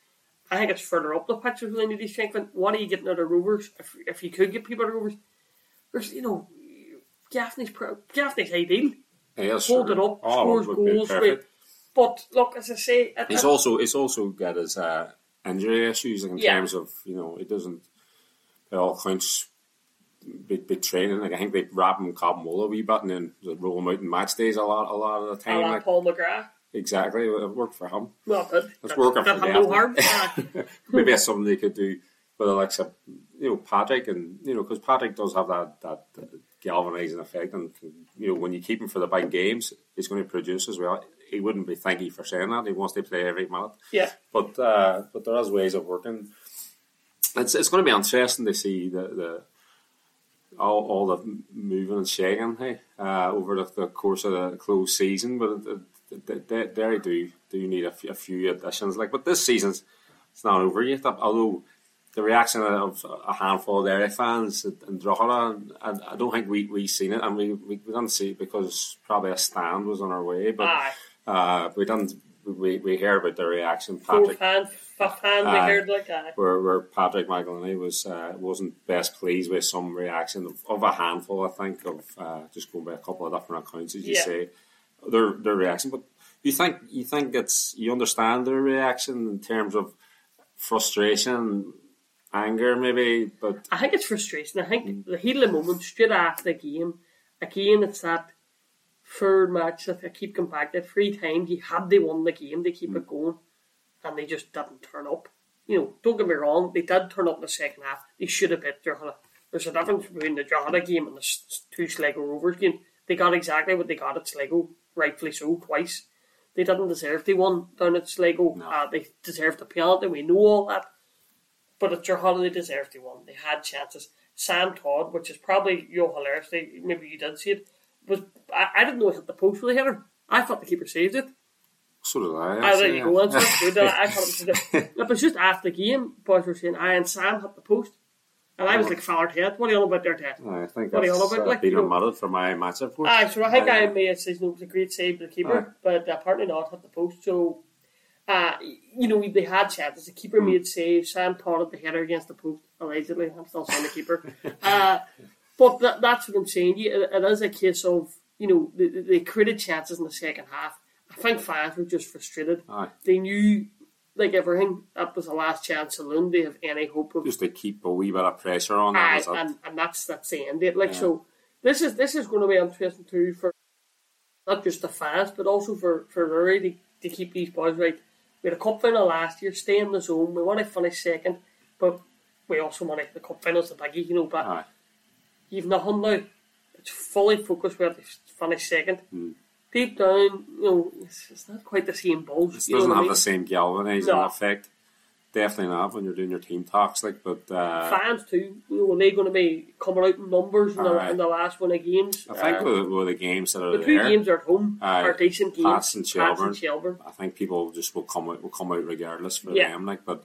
I think it's further up the pitch where they need to strengthen. What are you getting out of Rovers? If if you could get people out of Rovers, there's you know, Gaffney's pro- Gaffney's ideal. Yes, Hold it up, Oh, scores goals. With, but look, as I say, it, He's it- also he's also got his uh, injury issues in Yeah. terms of you know it doesn't by all accounts be, be training. Like I think they wrap him Cobmola a wee bit and then roll him out in match days a lot a lot of the a time. Like, Paul McGrath. exactly, it worked for him. Well, It's working for had no harm. Maybe that's something they could do with of you know Patrick and you know because Patrick does have that that galvanizing effect and you know when you keep him for the big games he's going to produce as well. He wouldn't be thank you for saying that. He wants to play every minute. yeah. But uh, but there is ways of working. It's it's going to be interesting to see the, the all, all the moving and shaking hey, uh, over the, the course of the close season. But it, they, they do do need a few, additions. Like, but this season's it's not over yet. Although the reaction of a handful of Derry fans and Drogheda, I, I don't think we we seen it, and we, we, we didn't see it because probably a stand was on our way. But Aye. Uh, we didn't. We, we hear about the reaction. Patrick hand, fifth hand, we heard like that. where, where Patrick McEleney was uh, wasn't best pleased with some reaction of, of a handful, I think, of uh, just going by a couple of different accounts, as you Yeah. say, their their reaction. But you think you think it's you understand their reaction in terms of frustration, anger, maybe, but I think it's frustration. I think Mm. the heat of the moment, straight after the game, again, it's that third match that I keep coming back to three times. You had they won the game, they Mm. keep it going, and they just didn't turn up. You know, don't get me wrong, they did turn up in the second half. They should have beat Drogheda. There's a difference between the Drogheda game and the two Sligo Rovers game. they got exactly what they got at Sligo, rightfully so, twice. They didn't deserve the one down at Sligo. No. Uh, they deserved the penalty. We know all that. But at Drogheda, they deserved the one. They had chances. Sam Todd, which is probably your hilarity, maybe you did see it, was I, I didn't know it hit the post with the header. I thought the keeper saved it. So did I. Ah, there you go. That's good. I thought it was good. It was just after the game, boys were saying, I and Sam hit the post. And I was like, Fallard head. What are you on about there, Ted? I think What are you that's on about, uh, like, been you know- omitted for my match report. Aye, so I think Uh, I may have said it was a great save by the keeper, but apparently not hit the post. So, uh, you know, they had chances. The keeper Hmm. made saves. Sam potted the header against the post, allegedly. I'm still saying the keeper. uh, but that, that's what I'm saying. It, it is a case of, you know, they, they created chances in the second half. I think fans were just frustrated. Aye. They knew, like everything, that was the last chance saloon. They have any hope of Just to keep a wee bit of pressure on. Aye, it. and, and that's that's the end date. Like Yeah. so, this is this is going to be interesting too for not just the fans, but also for for Rory to, to keep these boys right. We had a cup final last year, stay in the zone. We want to finish second, but we also want to the cup finals the biggie, you know. But Aye. you've nothing now. It's fully focused. We have to finish second. Hmm. Deep down, you know, it's, it's not quite the same balls. It doesn't what I have mean? the same galvanizing No. effect. Definitely not when you're doing your team talks. Like, but uh, Fans too, you know, are they going to be coming out in numbers in the, in the last one of games? I think Uh, with, with the games that are The two there, games are at home Aye. are decent games. Pats and Shelbourne. Shelbourne. I think people just will come out will come out regardless for Yeah. them. Like, but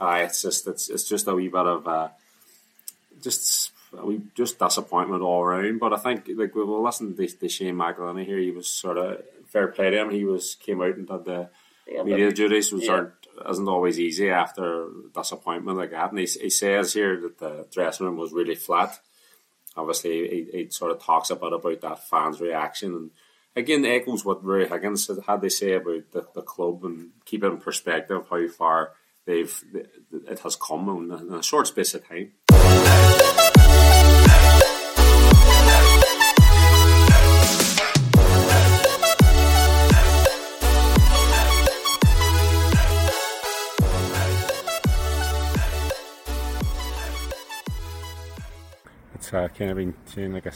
uh, it's just it's it's just a wee bit of uh, just a wee, just disappointment all around. But I think like we will listen to, to Shane McEleney here. He was sort of fair play to him. He was came out and did the Yeah, media duties, which yeah. aren't isn't always easy after disappointment like that. And he, he says here that the dressing room was really flat. Obviously, he, he sort of talks a bit about that fans' reaction and again echoes what Ruaidhri Higgins had, they say about the, the club and keep it in perspective how far they've it has come in a short space of time. Uh, kind of been seeing like a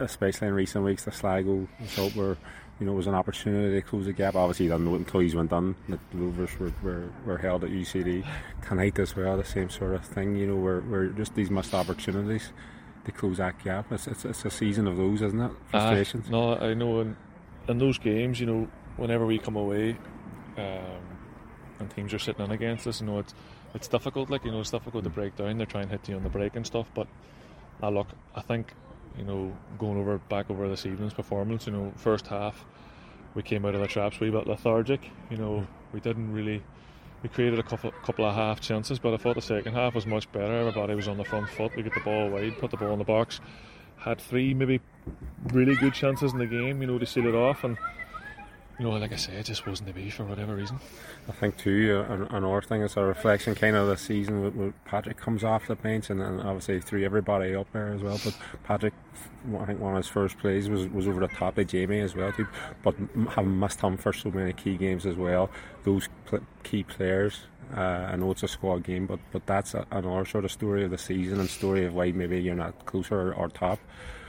especially in recent weeks, the Sligo result where you know it was an opportunity to close the gap. Obviously, you didn't know it until you went done. The Rovers were, were, were held at UCD tonight as well. The same sort of thing, you know, where, where just these missed opportunities to close that gap. It's, it's, it's a season of those, isn't it? Frustrations. Aye, no, I know in, in those games, you know, whenever we come away um, and teams are sitting in against us, you know, it's it's difficult. Like you know, it's difficult to break down. They're trying to hit you on the break and stuff. But uh, look, I think you know, going over back over this evening's performance, you know, first half we came out of the traps a wee bit lethargic. You know, we didn't really. We created a couple couple of half chances, but I thought the second half was much better. Everybody was on the front foot. We get the ball wide, put the ball in the box. Had three maybe really good chances in the game, you know, to seal it off. And you know, like I say, it just wasn't to be for whatever reason. I think too, uh, another thing is a reflection kind of the season with Patrick comes off the bench and, and obviously threw everybody up there as well. But Patrick, I think one of his first plays was, was over the top of Jamie as well too. But having missed him for so many key games as well, those pl- key players. Uh, I know it's a squad game, but but that's a, another sort of story of the season and story of why maybe you're not closer or, or top.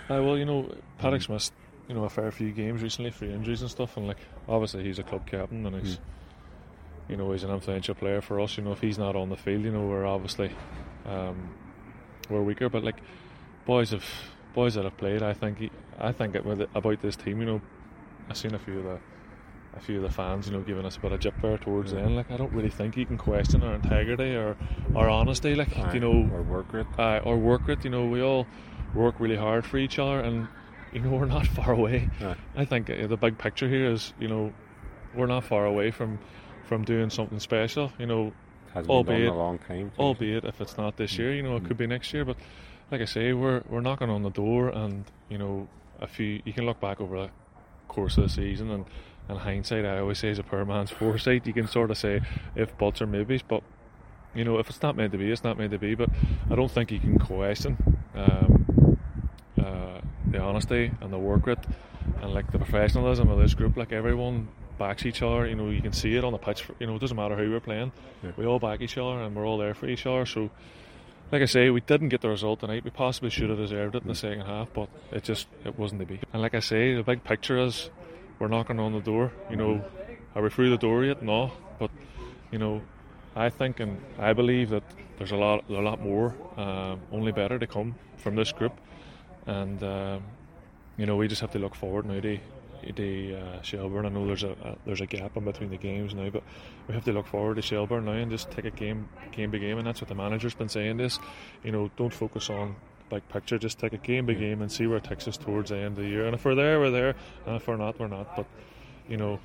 Uh, well, you know, Paddock's missed you know a fair few games recently for injuries and stuff, and like obviously he's a club captain and he's you know he's an influential player for us. You know, if he's not on the field, you know we're obviously um, we're weaker. But like boys have boys that have played, I think he, I think it, it, about this team. You know, I've seen a few of the a few of the fans, you know, giving us a bit of jip there towards the end. Like I don't really think you can question our integrity or our honesty. Like you know, or work rate. uh, or work it. You know, we all work really hard for each other, and you know we're not far away. I think uh, the big picture here is, you know, we're not far away from from doing something special. You know, Hasn't albeit- a long time. albeit if it's not this year, you know, it could be next year. But like I say, we're we're knocking on the door, and you know, if few you can look back over the course of the season, and in hindsight, I always say, as a poor man's foresight, you can sort of say if buts or maybes, but you know, if it's not meant to be, it's not meant to be. But I don't think you can question um, uh, the honesty and the work rate and like the professionalism of this group. Like everyone backs each other. You know, you can see it on the pitch. You know, it doesn't matter who we're playing. Yeah. We all back each other and we're all there for each other. So like I say, we didn't get the result tonight. We possibly should have deserved it in the second half, but it just it wasn't to be. And like I say, the big picture is we're knocking on the door. You know, are we through the door yet? No, but you know, I think and I believe that there's a lot, a lot more, um, only better to come from this group, and um, you know we just have to look forward now to to uh, Shelbourne. I know there's a, a, there's a gap in between the games now, but we have to look forward to Shelbourne now and just take a game game by game, and that's what the manager's been saying. This, you know, don't focus on the big picture, just take a game by game and see where it takes us towards the end of the year. And if we're there, we're there, and if we're not, we're not. But you know,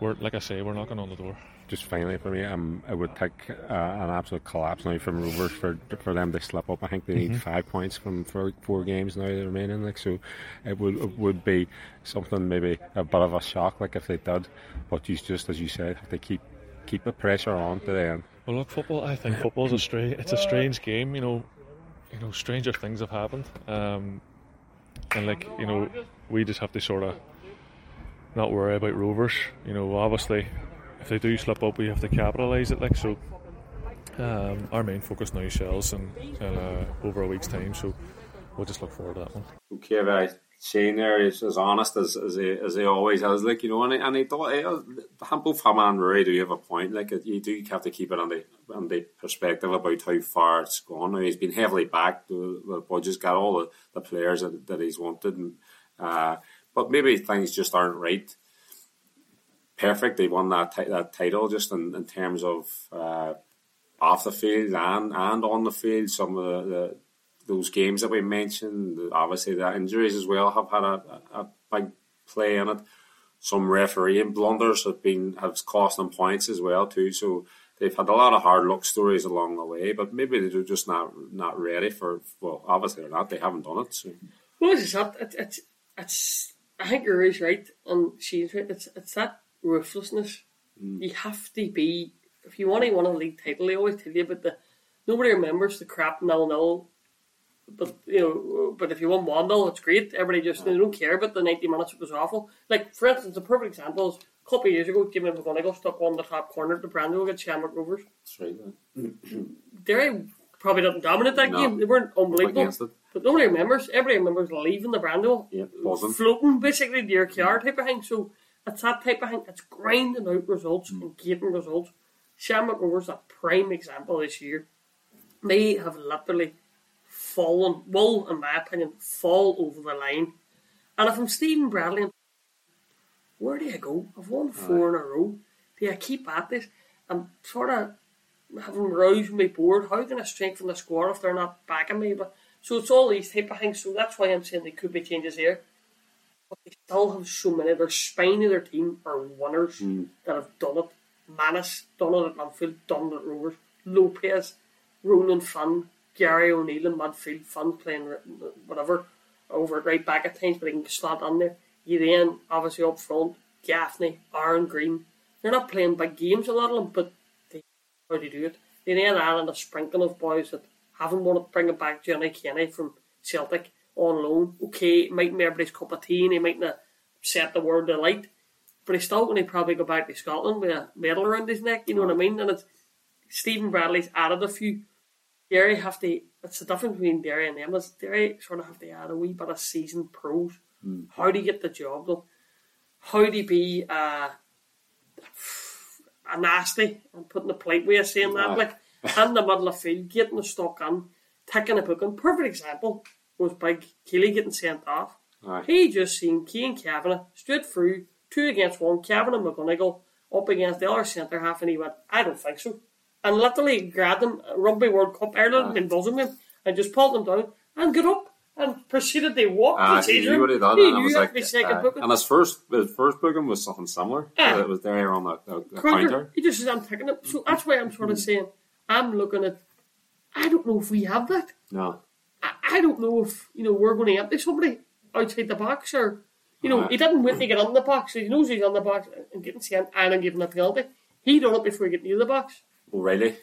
we're like I say, we're knocking on the door just finally for me, um, it would take uh, an absolute collapse now from Rovers for for them to slip up. I think they need mm-hmm. five points from four, four games now remaining. Like so, it would it would be something maybe a bit of a shock, like if they did. But you just as you said, they keep keep the pressure on to the end. Well, look, football. I think football's a strange. It's a strange game. You know, you know, stranger things have happened. Um, and like you know, we just have to sort of not worry about Rovers. You know, obviously if they do slip up, we have to capitalise it. Like so, um, our main focus now is shells and, uh, over a week's time. So we'll just look forward to that one. Okay, but Shane there is as honest as, as he as he always has. Like you know, and he, and he thought uh, both him and Rory do have a point. Like you do have to keep it on the on the perspective about how far it's gone. Now, he's been heavily backed. The, the budget's got all the, the players that, that he's wanted, and uh, but maybe things just aren't right perfect. They won that t- that title just in, in terms of uh, off the field and and on the field. Some of the, the those games that we mentioned, obviously the injuries as well have had a, a, big play in it. Some refereeing blunders have been have cost them points as well too. So they've had a lot of hard luck stories along the way, but maybe they're just not not ready for. Well, obviously they're not. They haven't done it. So. Well, it's that. It's, it's, I think you're right, and she's right. It's it's that ruthlessness. Mm. You have to be if you want to win a league title. They always tell you about the nobody remembers the crap nil nil. But you know, but if you won one nil, it's great. Everybody just they don't care about the ninety minutes. It was awful. Like for instance, a perfect example is a couple of years ago, Jamie McGonigle stuck on the top corner at the Brandon against Shamrock Rovers. That's right. Derry probably didn't dominate that no. game. They weren't unbelievable. But nobody remembers. Everybody remembers leaving the Brando, yeah, floating basically to your car type of thing. So it's that type of thing. It's grinding out results mm. and getting results. Shamrock Rovers a prime example this year. They have literally fallen, will, in my opinion, fall over the line. And if I'm Stephen Bradley, where do I go? I've won four in a row. Do I keep at this? I'm sort of having roused me bored. How can I strengthen the squad if they're not backing me? But so it's all these type of things. So that's why I'm saying there could be changes here but they still have so many. Their spine of their team are winners mm. that have done it. Mannus done it at Linfield, done it at Rovers. Lopes, Ronan Finn, Gary O'Neill in midfield, Fun playing whatever over at right back at times, but he can slot on there. You then obviously up front, Gaffney, Aaron Greene. They're not playing big games a lot of them, but they how to do it. They then add in a sprinkling of boys that haven't wanted to bring it back Johnny Kenny from Celtic on loan. Okay, it mightn't be everybody's cup of tea and he might not set the world alight, but he's still going to probably go back to Scotland with a medal around his neck, you know what I mean? And it's Stephen Bradley's added a few. Derry have to, it's the difference between Derry and them, is Derry sort of have to add a wee bit of seasoned pros. Mm. How do you get the job done? How do you be uh, a nasty, I'm putting the polite way of saying that, like in the middle of field, getting the stock on, taking a book on. Perfect example was big Keeley getting sent off. Aye. He just seen Cian Kavanagh straight through, two against one, Kavanagh and McGonigle up against the other centre half, and he went, I don't think so. And literally grabbed him, Rugby World Cup, Ireland, and buzzing him, and just pulled him down and got up and proceeded to walk uh, he knew what he done, he and, knew like, uh, and his first his first booking was something similar. Uh, it was there on the, the, the counter. He just says, I'm taking it. So that's why I'm sort of saying, I'm looking at, I don't know if we have that. No. I, I don't know if you know we're going to empty somebody outside the box or you know, he didn't wait to get on the box. He knows he's on the box and getting sent and then giving a penalty. He done it before he get near the box. Oh, really?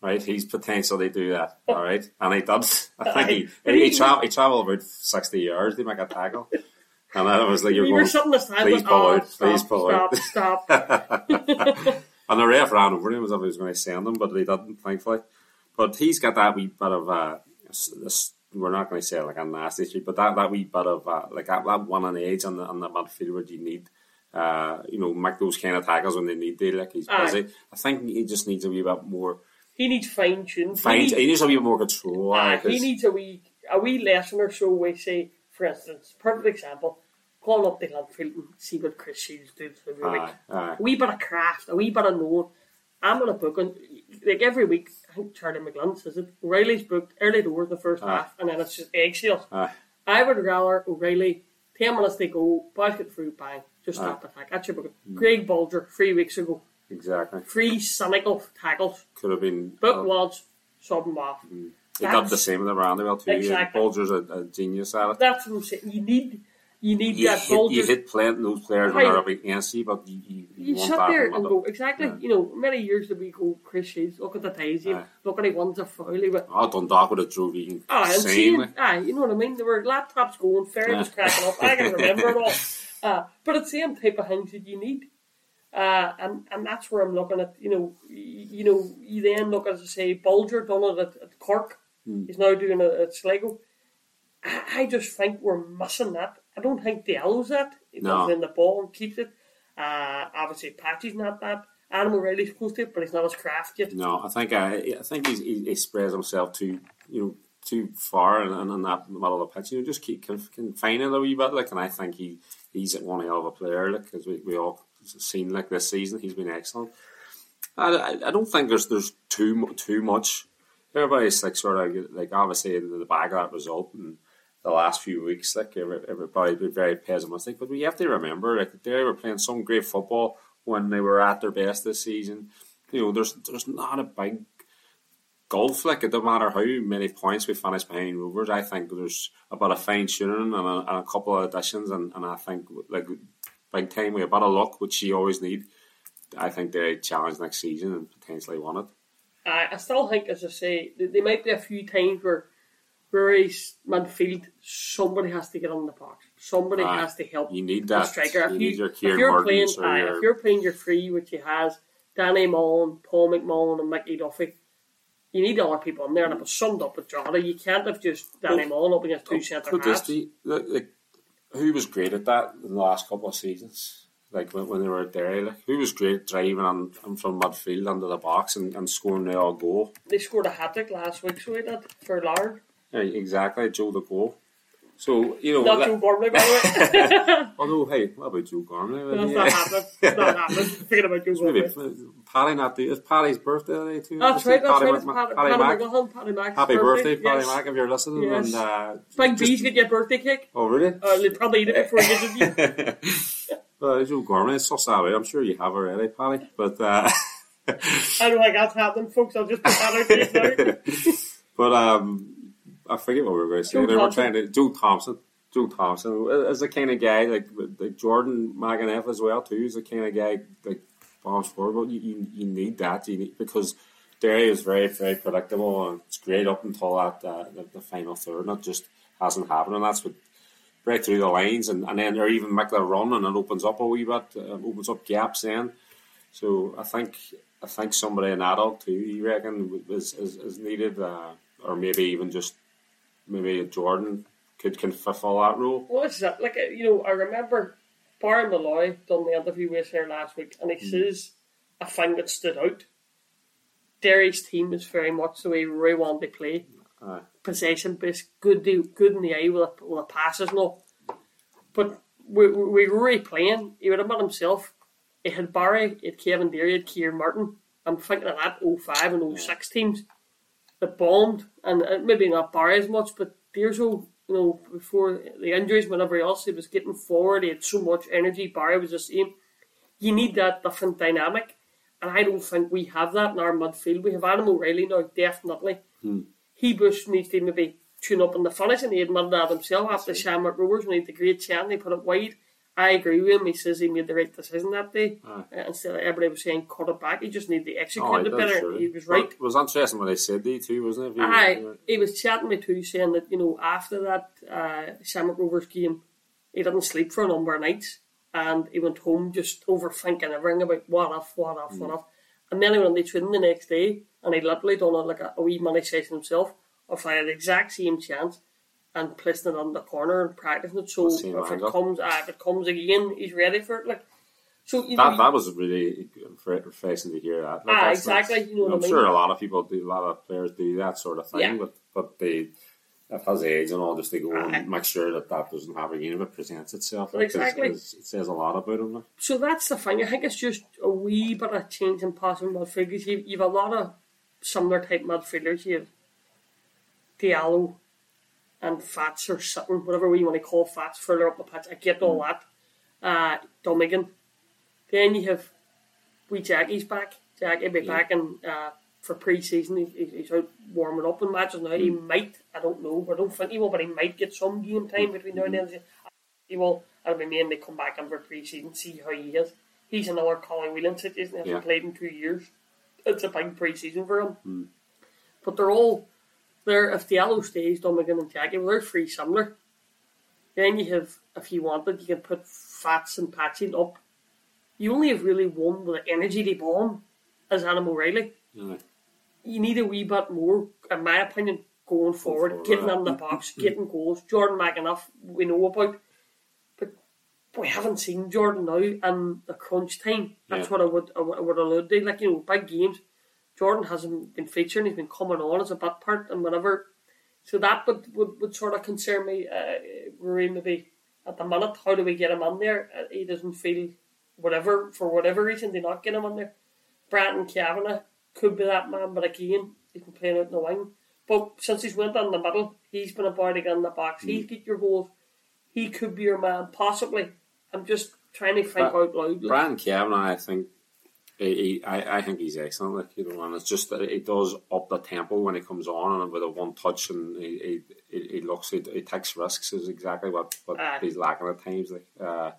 Right, he's potentially do that. All right, and he does. I think he he, he, tra- he travelled about sixty yards to make a tackle, and then it was like you're going. Were sitting this time, please pull oh, out. Stop, please pull stop, out. Stop. and the ref ran over him as if he was going to send him, but he didn't. Thankfully. but he's got that wee bit of uh, s- this, we're not going to say like a nasty streak, but that, that wee bit of uh, like that, that one on edge on the on the midfield where you need. Uh, you know, make those kind of tackles when they need to. Like he's Aye. busy. I think he just needs a wee bit more. He needs fine tune. Fine, he needs a wee bit more control. aye, Uh, he needs a wee a wee lesson or so. We say, for instance, perfect example, Call up to Linfield and see what Chris Shields does every Aye, week. aye. A wee bit of craft, a wee bit of knowing. I'm gonna put on like every week. I think Charlie McGlynn says it. O'Reilly's booked early doors the first Aye. half, and then it's just eggshells. Aye. I would rather O'Reilly ten minutes to go, basket through, bang, just stop the attack. That's your booking. Greg Bolger three weeks ago, exactly. three cynical tackles, Could have been. But uh, once, them off. He did That's- the same with the Randall too. Exactly. Bolger's a, a genius at it. That's what I'm saying. You need, you need You that hit, you hit playing those players when they're up against you, but you, you, You want sit there and go exactly. Yeah. You know, many years that we go, Chris Shields, look at the ties, you look at the ones that foul. He went, Oh, Dundalk would have drove you Ah, insane. aye, you know what I mean? There were laptops going, Ferry was cracking up. I can remember it all. Uh, but it's the same type of things that you need. Uh, and, and that's where I'm looking at, you know, y- you know, you then look at, as I say, Bolger done it at, at Cork. Hmm. He's now doing it at Sligo. I, I just think we're missing that. I don't think Diallo's that. He No. comes in the ball and keeps it. Uh, obviously, Patchy's not that. Adam O'Reilly's close to it, but he's not as crafty. No, I think uh, I think he's, he, he spreads himself too, you know, too far and in, in that middle of the pitch. You know, just keep conf- confining a wee bit. Like, and I think he he's one hell of a player. Like, because we, we all seen like this season, he's been excellent. I, I, I don't think there's there's too too much. Everybody's like sort of like obviously in the back of that result and the last few weeks, like every, everybody been very pessimistic. But we have to remember, like they were playing some great football when they were at their best this season. You know, there's there's not a big gulf. Like it doesn't matter how many points we finish behind Rovers. I think there's about a fine tuning and a, and a couple of additions, and, and I think like big time with a bit of luck, which you always need. I think they challenge next season and potentially won it. I, I still think, as I say, th- there might be a few times where Rory's midfield, somebody has to get on the box. Somebody Aye. has to help You need that. striker. If, you, you need your if you're, playing, aye, your- if you're playing your three, which he has, Danny Mullen, Paul McMullan, and Mickey Duffy, you need other people in there. And it was summed up with Jota. You can't have just Danny Well, Mullen up against two centre halves. like, like, who was great at that in the last couple of seasons? Like when, when they were there, like who was great driving on, on from midfield under the box and, and scoring the odd goal? They scored a hat trick last week, so we did for Lard. Yeah, exactly, Joe the goal. So you know, Not Joe Gormley, by the way. although hey, what about Joe Gormley? That's not happening. It's not happening. Forget about Joe Maybe Gormley. Paddy not do it's Paddy's birthday today too. That's right, that's Paddy right. Mac- It's Paddy, Paddy Paddy Mac. Paddy Mac's Happy birthday, yes. Paddy Mac, if you're listening. Yes. And, uh, Big B's get your birthday cake. Oh, really? Uh, they probably eat it before you get it. well, Joe Gormley, it's so sorry. I'm sure you have already, Paddy. But uh, I don't think that's happening, folks. I'll just put that out there but um, I forget what we were going to say. Joe they were trying to Joe Thomson. Joe Thomson is the kind of guy like like Jordan McEneff as well too. Is the kind of guy like bombs forward. But you, you, you need that you need, because Derry is very very predictable and it's great up until that uh, the, the final third. And it just hasn't happened, and that's what break through the lines and, and then or even make the run and it opens up a wee bit, uh, opens up gaps then. So I think I think somebody an adult too. You reckon is is, is needed, uh, or maybe even just maybe Jordan could can fulfill that role. Well, this is it. Like, you know, I remember Barry Molloy done the interview with us here last week, and he hmm. says a thing that stood out. Derry's team is very much the way Roy wanted to play. Aye. Possession based, good, good in the eye with the, with the passes and all. But we, we, really playing. He would admit himself. It had Barry, it had Kevin Deery, it had Kieran Martin. I'm thinking of that 05 and 06 teams that bombed, and uh, maybe not Barry as much, but Dearso, you know, before the injuries, whenever else he was getting forward, he had so much energy. Barry was the same. You need that different dynamic, and I don't think we have that in our midfield. We have Adam O'Reilly now, definitely. He just needs to maybe tune up on the finish, and he admitted that himself after Shamrock Rovers when he had the great chance, they put it wide. I agree with him. He says he made the right decision that day. Aye. Uh, instead of everybody was saying cut it back, he just needed to execute Oh, it better. true. He was right. But It was interesting what they said you too, wasn't it? You- Aye, he was chatting me too, saying that you know after that uh, Shamrock Rovers game, he didn't sleep for a number of nights, and he went home just overthinking everything about what if, what if, what if. And then when they trained the training the next day, and he literally done a, like a, a wee money session himself, of I had the exact same chance and placing it on the corner and practicing it. So if it comes, uh, if it comes again, he's ready for it. Like so, you know, That, that was really fre- refreshing to hear that. Ah, that's- exactly, you know what I'm I mean? sure a lot of people do, a lot of players do that sort of thing, Yeah. but but they at his age and all, just to go Aye. and make sure that that doesn't happen again if it presents itself. Like, exactly. 'cause It says a lot about him. Like. So that's the thing. I think it's just a wee bit of change in passing midfielders. You've, you've a lot of similar type midfielders. You have Diallo and Fats or sitting, whatever you want to call Fats, further up the pitch. I get all that. Uh, Dummigan. Then you have wee Jackie's back. Jackie be Yeah. back and uh, for pre-season. He, he- he's out warming up in matches now. He might, I don't know, I don't think he will, but he might get some game time between now and then. He will. That'll be mainly come back in for pre-season, see how he is. He's another Colin Whelan situation. He hasn't Yeah. played in two years. It's a big pre-season for him. But they're all they're if Diallo stays, Dummigan and Jackie, well, they're three similar. Then you have, if you wanted, you can put Fats and Patsy up. You only have really one with the energy to bomb as O'Reilly. You know. You need a wee bit more, in my opinion, going forward, forward, getting yeah. in the box, getting goals. Jordan McEneff, we know about, but we haven't seen Jordan now in the crunch time. That's Yeah. what I would I would, I would allude to. Like you know, big games. Jordan hasn't been featuring. He's been coming on as a bit part and whatever. So that would, would, would sort of concern me. Uh, Rory, maybe at the minute, how do we get him in there? Uh, he doesn't feel whatever for whatever reason they not get him in there. Brandon Kavanagh could be that man, but again, he can play playing out in the wing. But since he's went in the middle, he's been about again in the box. He's get your goals. He could be your man, possibly. I'm just trying to think Bra- out loud. Brian Kavanagh, I think, he, I, I think he's excellent. Like you know, and it's just that he does up the tempo when he comes on, and with a one touch, and he he, he, looks, he, he takes risks. Is exactly what, what Aye. he's lacking at times. Like, uh,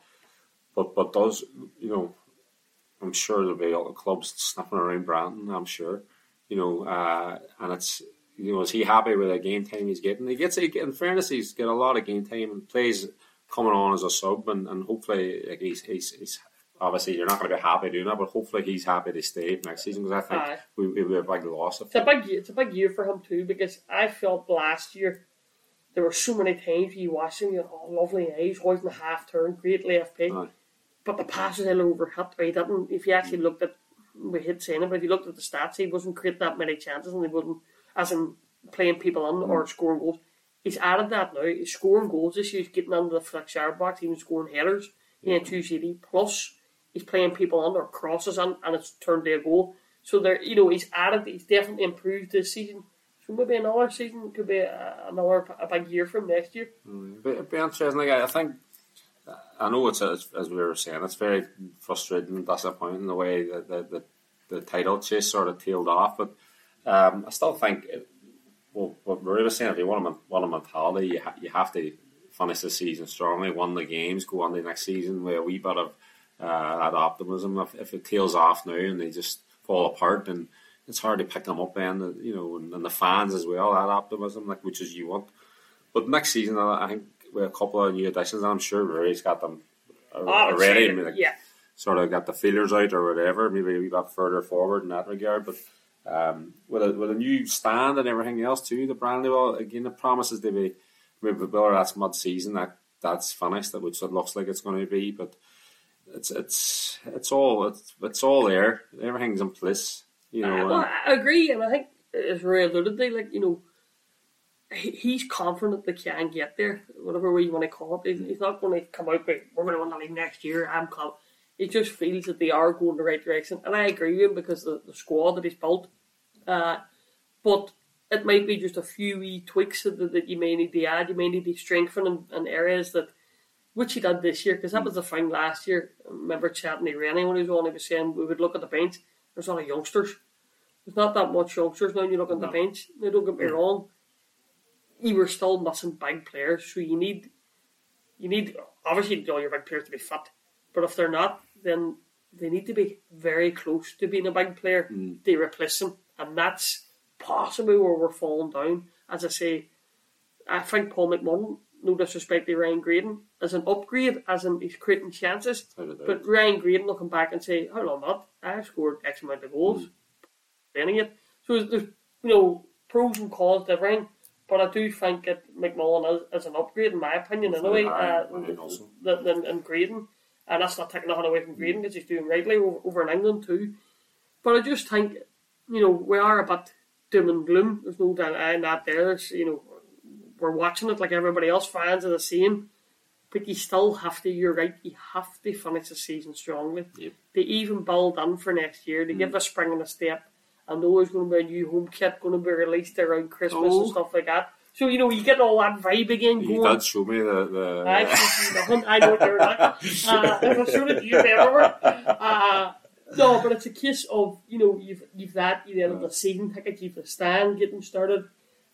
but but does you know? I'm sure there'll be other clubs snapping around Brandon. I'm sure, you know, uh, and it's you know, is he happy with the game time he's getting? He gets, he, in fairness, he's got a lot of game time and plays coming on as a sub, and, and hopefully, like he's, he's, he's obviously you're not going to be happy doing that, but hopefully he's happy to stay next season because I think Aye. we we would be a big loss It's a big. It's a big year for him too because I felt last year there were so many times you watched him, you know, oh, lovely eyes, holding the half turn, great left pick, Aye. but the passes all over hit. He didn't. If you actually looked at, we hit saying it, but if you looked at the stats, he wasn't creating that many chances, and he wasn't as in playing people in or scoring goals. He's added that now. He's scoring goals this year. He's getting under the flex yard box, even scoring headers. He had two CD plus. He's playing people under crosses on, and it's turned to a goal. So there, you know, he's added. He's definitely improved this season. So maybe another season could be a, another a big year from next year. Mm-hmm. It'd be, it'd be interesting. Like, I think I know it's as, as we were saying, it's very frustrating and disappointing the way that the, the, the title chase sort of tailed off. But um, I still think, it, well, what Marie was saying, if you want a, want a mentality, you, ha- you have to finish the season strongly, win the games, go on the next season with a wee bit of uh, that optimism. If, if it tails off now and they just fall apart, then it's hard to pick them up then, you know, and, and the fans as well, that optimism, like which is you want. But next season, I think with a couple of new additions, I'm sure Rory's got them Oh, already. I mean, like, yeah, sort of got the feelers out or whatever, maybe a wee bit further forward in that regard. But um, with a with a new stand and everything else too, the brand new well, again the promises to be maybe whether that's mid season that that's finished, that which it looks like it's going to be, but it's it's it's all it's, it's all there. Everything's in place, you know. Uh, well, I agree, and I think as Ray alluded to, like you know, he, he's confident they can get there, whatever way you want to call it. He's, he's not going to come out with we're going to win the league next year. I'm confident. He just feels that they are going the right direction, and I agree with him because the, the squad that he's built. Uh, but it might be just a few wee tweaks that, that you may need to add. You may need to strengthen in, in areas that which he did this year because that hmm. was the thing last year. I remember chatting to Rennie when he was on. He was saying we would look at the bench. There's a lot of youngsters. There's not that much youngsters now. when You look at the bench. Now, don't get me hmm. wrong. You were still missing big players, so you need you need obviously you need all your big players to be fit. But if they're not, then they need to be very close to being a big player hmm. to replace them, and that's possibly where we're falling down. As I say, I think Paul McMullan no disrespect to Ryan Graydon, as an upgrade, as in he's creating chances. Doubt. But Ryan Graydon will come back and say, hold on, not I've scored X amount of goals. Playing it. So there's, there's, you know, pros and cons to everything. But I do think that McMullan is, is an upgrade, in my opinion, anyway, Aye, uh, than, than, than Graydon. And that's not taking nothing away from Graydon because he's doing rightly over, over in England too. But I just think, you know, we are a bit doom and gloom. There's no denying eh, that there. It's, you know, we're watching it like everybody else. Fans are the same. But you still have to, you're right, you have to finish the season strongly. Yep. They even build in for next year. They give a spring and a step. I know there's going to be a new home kit going to be released around Christmas Oh. and stuff like that. So, you know, you get all that vibe again You going. did show me the. the I nothing. I know what you're like. Uh, if I showed it to you, everywhere. Uh, no, but it's a case of you know you've you've that you know the season ticket, you've the stand getting started.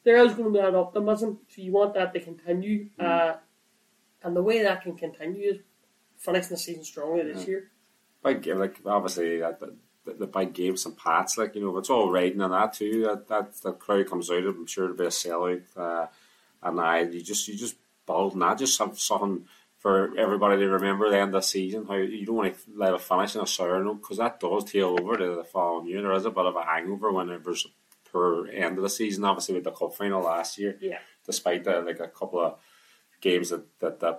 There is going to be an optimism, so you want that to continue. Uh, and the way that can continue is finishing the season strongly this year. big game, like obviously that the, the, big games and Pats, like you know, it's all riding on that too. That that the crowd comes out, I'm sure it'll be a sellout. Uh, and I, you just you just build and that just have something for everybody to remember the end of the season. How you don't want to let it finish in a sour note because that does tail over to the following year. There is a bit of a hangover when poor end of the season. Obviously with the cup final last year, Yeah. despite the, like a couple of games that that, that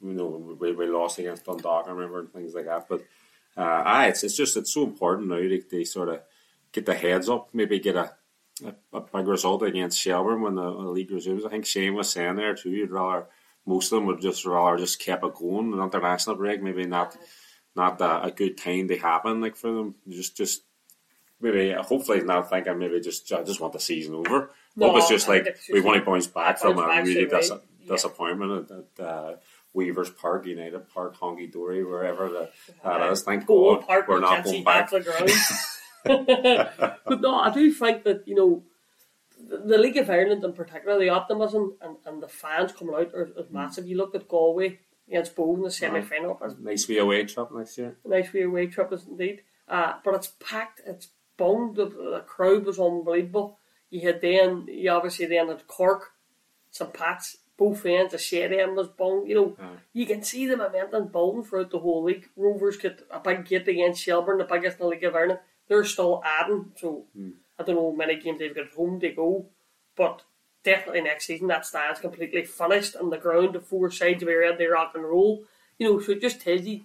you know we, we lost against Dundalk, I remember and things like that. But uh, aye, it's it's just it's so important now to, to sort of get the heads up, maybe get a, a, a big result against Shelbourne when the, the league resumes. I think Shane was saying there too. You'd rather most of them would just rather just keep it going. An international break, maybe not not a, a good time to happen like for them. Just just maybe hopefully not thinking maybe just I just want the season over. No, Hope it's just I like we just want to bounce back from a really dis- Yeah. disappointment at, uh, Weavers Park, United Park, Honky Dory, wherever the, that is. Thank Go God apart, we're not going back. but no, I do think that you know the, the League of Ireland in particular, the optimism and, and the fans coming out are, Mm. is massive. You look at Galway against Bohs in the semi final. Nice wee away trip next year. nice wee away trip, is indeed. Uh, but it's packed. It's bunged. The, the crowd was unbelievable. You had then you obviously then had Cork, St Pat's, both ends. The shed end was bunged. You know, Aye. you can see the momentum building throughout the whole league. Rovers get a big get against Shelbourne, the biggest in the League of Ireland. They're still adding, so hmm. I don't know how many games they've got at home to go, but definitely next season that stands completely finished on the ground. The four sides will be ready to rock and roll. You know, so it just tells you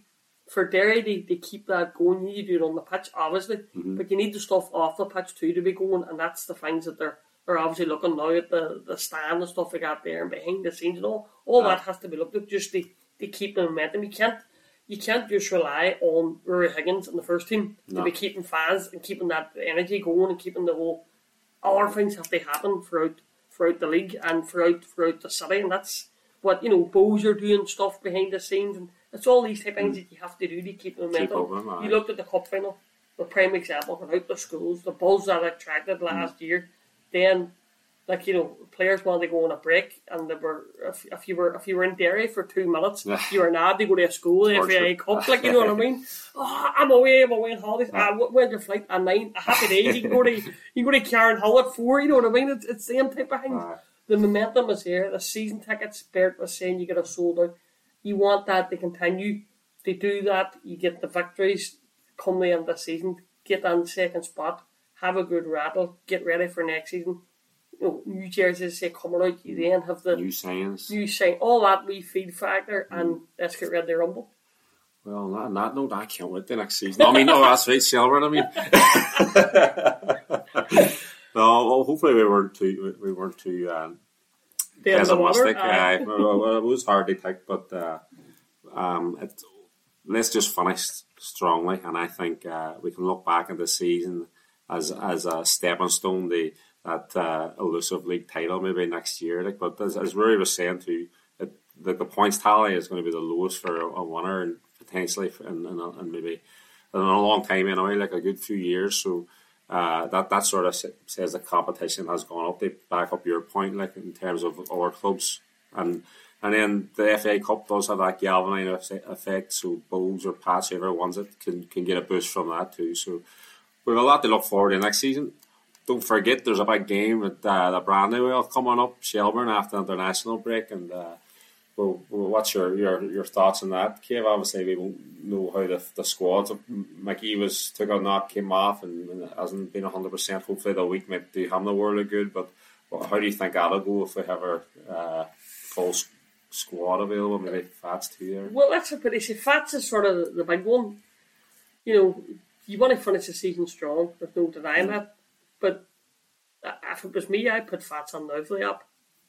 for Derry er to, to keep that er going, mm-hmm. you need to do it on the pitch, obviously, but you need the stuff off the pitch too to be going, and that's the things that they're they're obviously looking now at the, the stand and stuff like that there and behind the scenes and all. All that has to be looked at just to, to keep the momentum. You can't you can't just rely on Ruaidhri Higgins and the first team to be keeping fans and keeping that energy going and keeping the whole other things have to happen throughout throughout the league and throughout throughout the city. And that's what you know Bohs are doing stuff behind the scenes and it's all these type of things that you have to do to keep the momentum. up with 'em, aye. you looked at the cup final, the prime example without the schools, the buzz that attracted last year, then like you know players wanted to go on a break and they were if, if you were if you were in Derry for two minutes you were not to go to a school. FAI Cup like you know what I mean? Oh, I'm away I'm away on holidays. Ah, wh- when's your flight? At nine a happy day. You can go to you can go to Karen Hill at four you know what I mean? It's, it's the same type of thing the momentum is here the season tickets Bert was saying you get a sold out you want that to continue to do that you get the victories come the end of the season get on second spot have a good rattle get ready for next season you know, new jerseys say coming out, you then have the New science. new sign, all that wee feed factor, and let's get ready to rumble. Well, on that note, I can't wait the next season. I mean, no, that's right, Shelbourne. I mean, no. Well, hopefully we weren't too we weren't too um, in the water. pessimistic. aye. Aye. well, well, it was hard to pick, but uh, um, it, let's just finish strongly, and I think uh, we can look back at the season as as a stepping stone to that uh, elusive league title maybe next year. Like, but as, as Rory was saying too, it, the, the points tally is going to be the lowest for a, a winner, and potentially for, in, in, a, maybe in a long time anyway, like a good few years. So. Uh, that that sort of says the competition has gone up. They back up your point, like in terms of our clubs, and and then the FA Cup does have that galvanizing effect. So Bulls or Pats, whoever wins it, can can get a boost from that too. So we have a lot to look forward to next season. Don't forget, there's a big game at uh, the Brandywell coming up, Shelbourne after the international break, and uh, well, well, what's your, your your thoughts on that? Kev, obviously we won't know how the the squad. Mickey was took a knock, came off, and, and hasn't been hundred percent. Hopefully the week might do him the world of good. But well, how do you think that'll go if we have our uh, full squad available? Maybe Fats too there. Well, that's a pretty. See, Fats is sort of the big one. You know, you want to finish the season strong. There's no denying that. But if it was me, I'd put Fats on now for the app.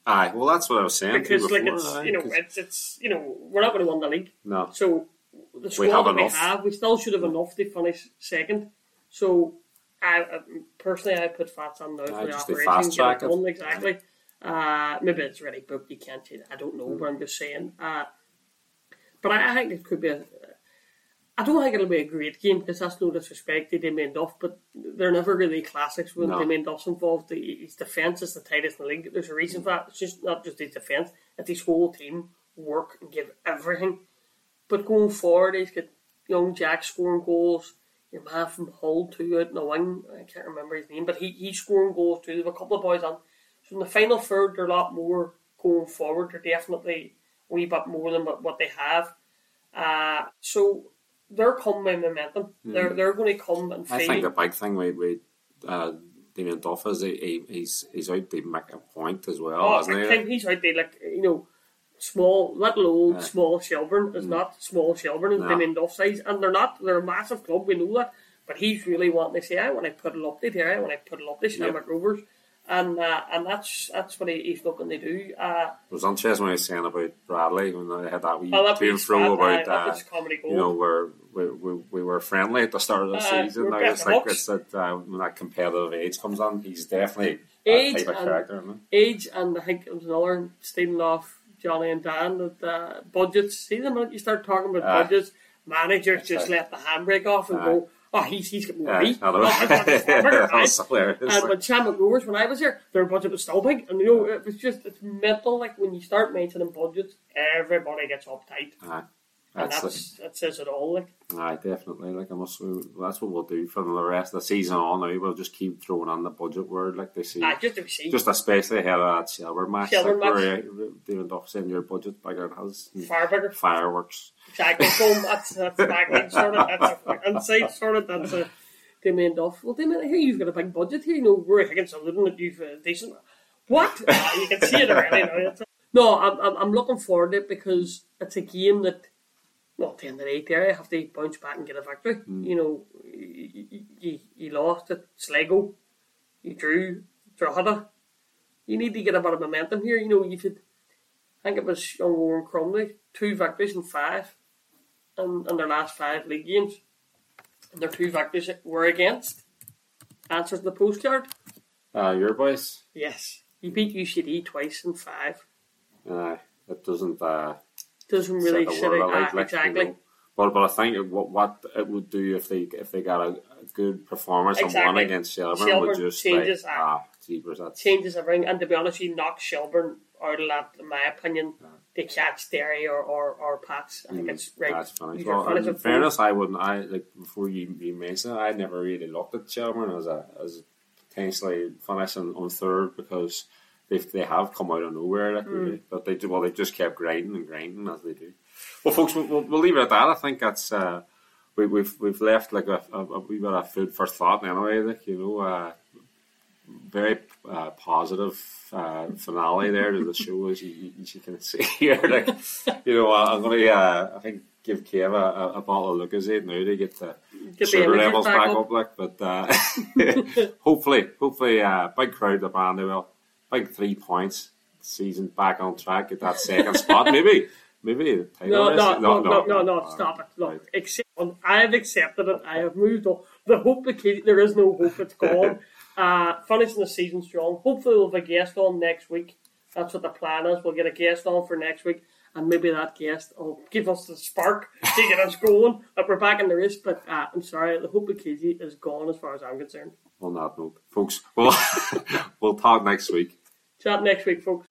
Aye, well, that's what I was saying. Because before, like it's aye, you know it's it's you know we're not going to win the league. no, So the squad We have that we have, we still should have enough to finish second. So I I- personally, I put Fats on now Aye, for the operation. fast get it done, exactly. Uh, maybe it's ready booked. You can't. I don't know, Mm. but I'm just saying. Uh, but I, I think it could be. A, I don't think it'll be a great game because that's no disrespect to Damien Duff, but they're never really classics when No. Damien Duff's involved. The- His defence is the tightest in the league. There's a reason for that. It's just not just his defence; it's his whole team work and give everything. But going forward, he's got young Jack scoring goals. Your man from Hull too out in the wing. I can't remember his name, but he, he's scoring goals too. There's a couple of boys on. So in the final third, they're a lot more going forward. They're definitely a wee bit more than what, what they have. Uh, so they're coming with momentum. They're they're going to come and I feel. think the big thing with, with uh, Damien Duff is he, he, he's he's out to make a point as well, Oh, isn't I he? think he's out there like you know, small, little old, Yeah. Mm. small Shelbourne is not small Shelbourne is No. Damien Duff size, and they're not. They're a massive club. We know that, but he's really wanting to say, "I want to put it up to here. I want to put it up to Shamrock Rovers," and uh, and that's that's what he, he's looking to do. Uh, It was interesting when he was saying about Bradley when they had that wee to and fro about that uh, you know we're, we, we, we were friendly at the start of the Uh, season. Now it's like it's that uh, when that competitive age comes on, he's definitely Age that type of and- character. Age and I think it was another stealing off Johnny and Dan that uh, budgets. See the minute you start talking about Aye. budgets, managers just right. let the handbrake off and Aye. go, "Oh, he's he's getting Yeah, money." I know. Oh, that's- that's far bigger, right? That's hilarious. And when Shamrock Rovers, when I was here, their budget was still big, and you know it was just it's mental. Like when you start mentioning budgets, everybody gets uptight, Aye. And That's, that's that says it all. Like Aye, definitely. Like I must. That's what we'll do from the rest of the season on. Now we'll just keep throwing on the budget word, like they say. ah, just to see Just especially ahead of that Shelbourne match, Shelbourne like match. uh, David Duff saying your budget bigger than his. far bigger. Fireworks. Exactly. Boom. That's that's back sort of that's a inside sort of that's a Damien Duff. Well, Damien, here you've got a big budget here. You know, we're Higgins alluding that you've uh, decent. What? Ah, you can see it already now. No, I'm, I'm I'm looking forward to it because it's a game that. Well, at the end of the day, there you have to bounce back and get a victory. You know, you, you, you lost at Sligo, you drew Drogheda. You need to get a bit of momentum here. You know, you've had, I think it was young Warren Crumley, two victories in five in, in their last five league games. And their two victories were against. Answers in the postcard. Uh, your boys. Yes. You beat UCD twice in five. Aye, it doesn't. Uh, Doesn't really set the sit world alight, like, you exactly. know. But but I think what what it would do if they if they got a, a good performance and Exactly. won against Shelbourne, Shelbourne would just changes, like, ah, jeepers, that's Changes everything. And to be honest, you knock Shelbourne out of that, in my opinion, to catch Derry or, or, or Pats. I think it's right. Mm, That's funny. Well, finished in fairness, I wouldn't. I like before you, you mentioned it. I never really looked at Shelbourne as a as potentially finishing on third because they they have come out of nowhere, like, Hmm. really. but they do well. They just kept grinding and grinding as they do. Well, folks, we'll, we'll, leave it at that. I think that's uh, we, we've we've left like a, a, a wee bit of food for thought anyway. Like you know. Uh, very uh, positive uh, finale there to the show, as you, as you can see here. Like, you know, I'm going to, uh, I think, give Kev a, a, a bottle of Lucozade now to get the Get the sugar levels back back up. up. Like, but uh, hopefully, hopefully, uh, big crowd at Brandywell, big three points, season back on track, get that second spot, maybe. Maybe No, no, no, no, no, no, stop it. Look, accept, I have accepted it. I have moved on. The hope that there is no hope, it's gone. uh, finishing the season strong. Hopefully, we'll have a guest on next week. That's what the plan is. We'll get a guest on for next week, and maybe that guest will give us the spark to get us going. That we're back in the race. But uh, I'm sorry, the hope of KG is gone as far as I'm concerned. On that note, folks, we'll, we'll talk next week. Chat next week, folks.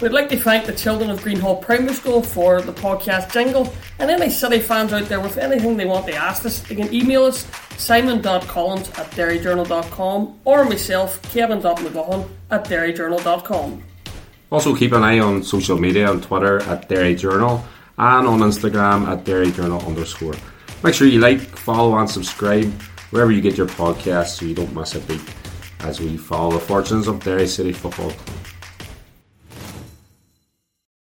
We'd like to thank the children of Greenhall Primary School for the podcast jingle, and any City fans out there with anything they want to ask us, they can email us simon.collins at derryjournal.com or myself, kevin.mcgowan at derryjournal.com. Also keep an eye on social media on Twitter at Derry Journal and on Instagram at Derry Journal underscore. Make sure you like, follow and subscribe wherever you get your podcasts, so you don't miss a beat as we follow the fortunes of Derry City Football Club.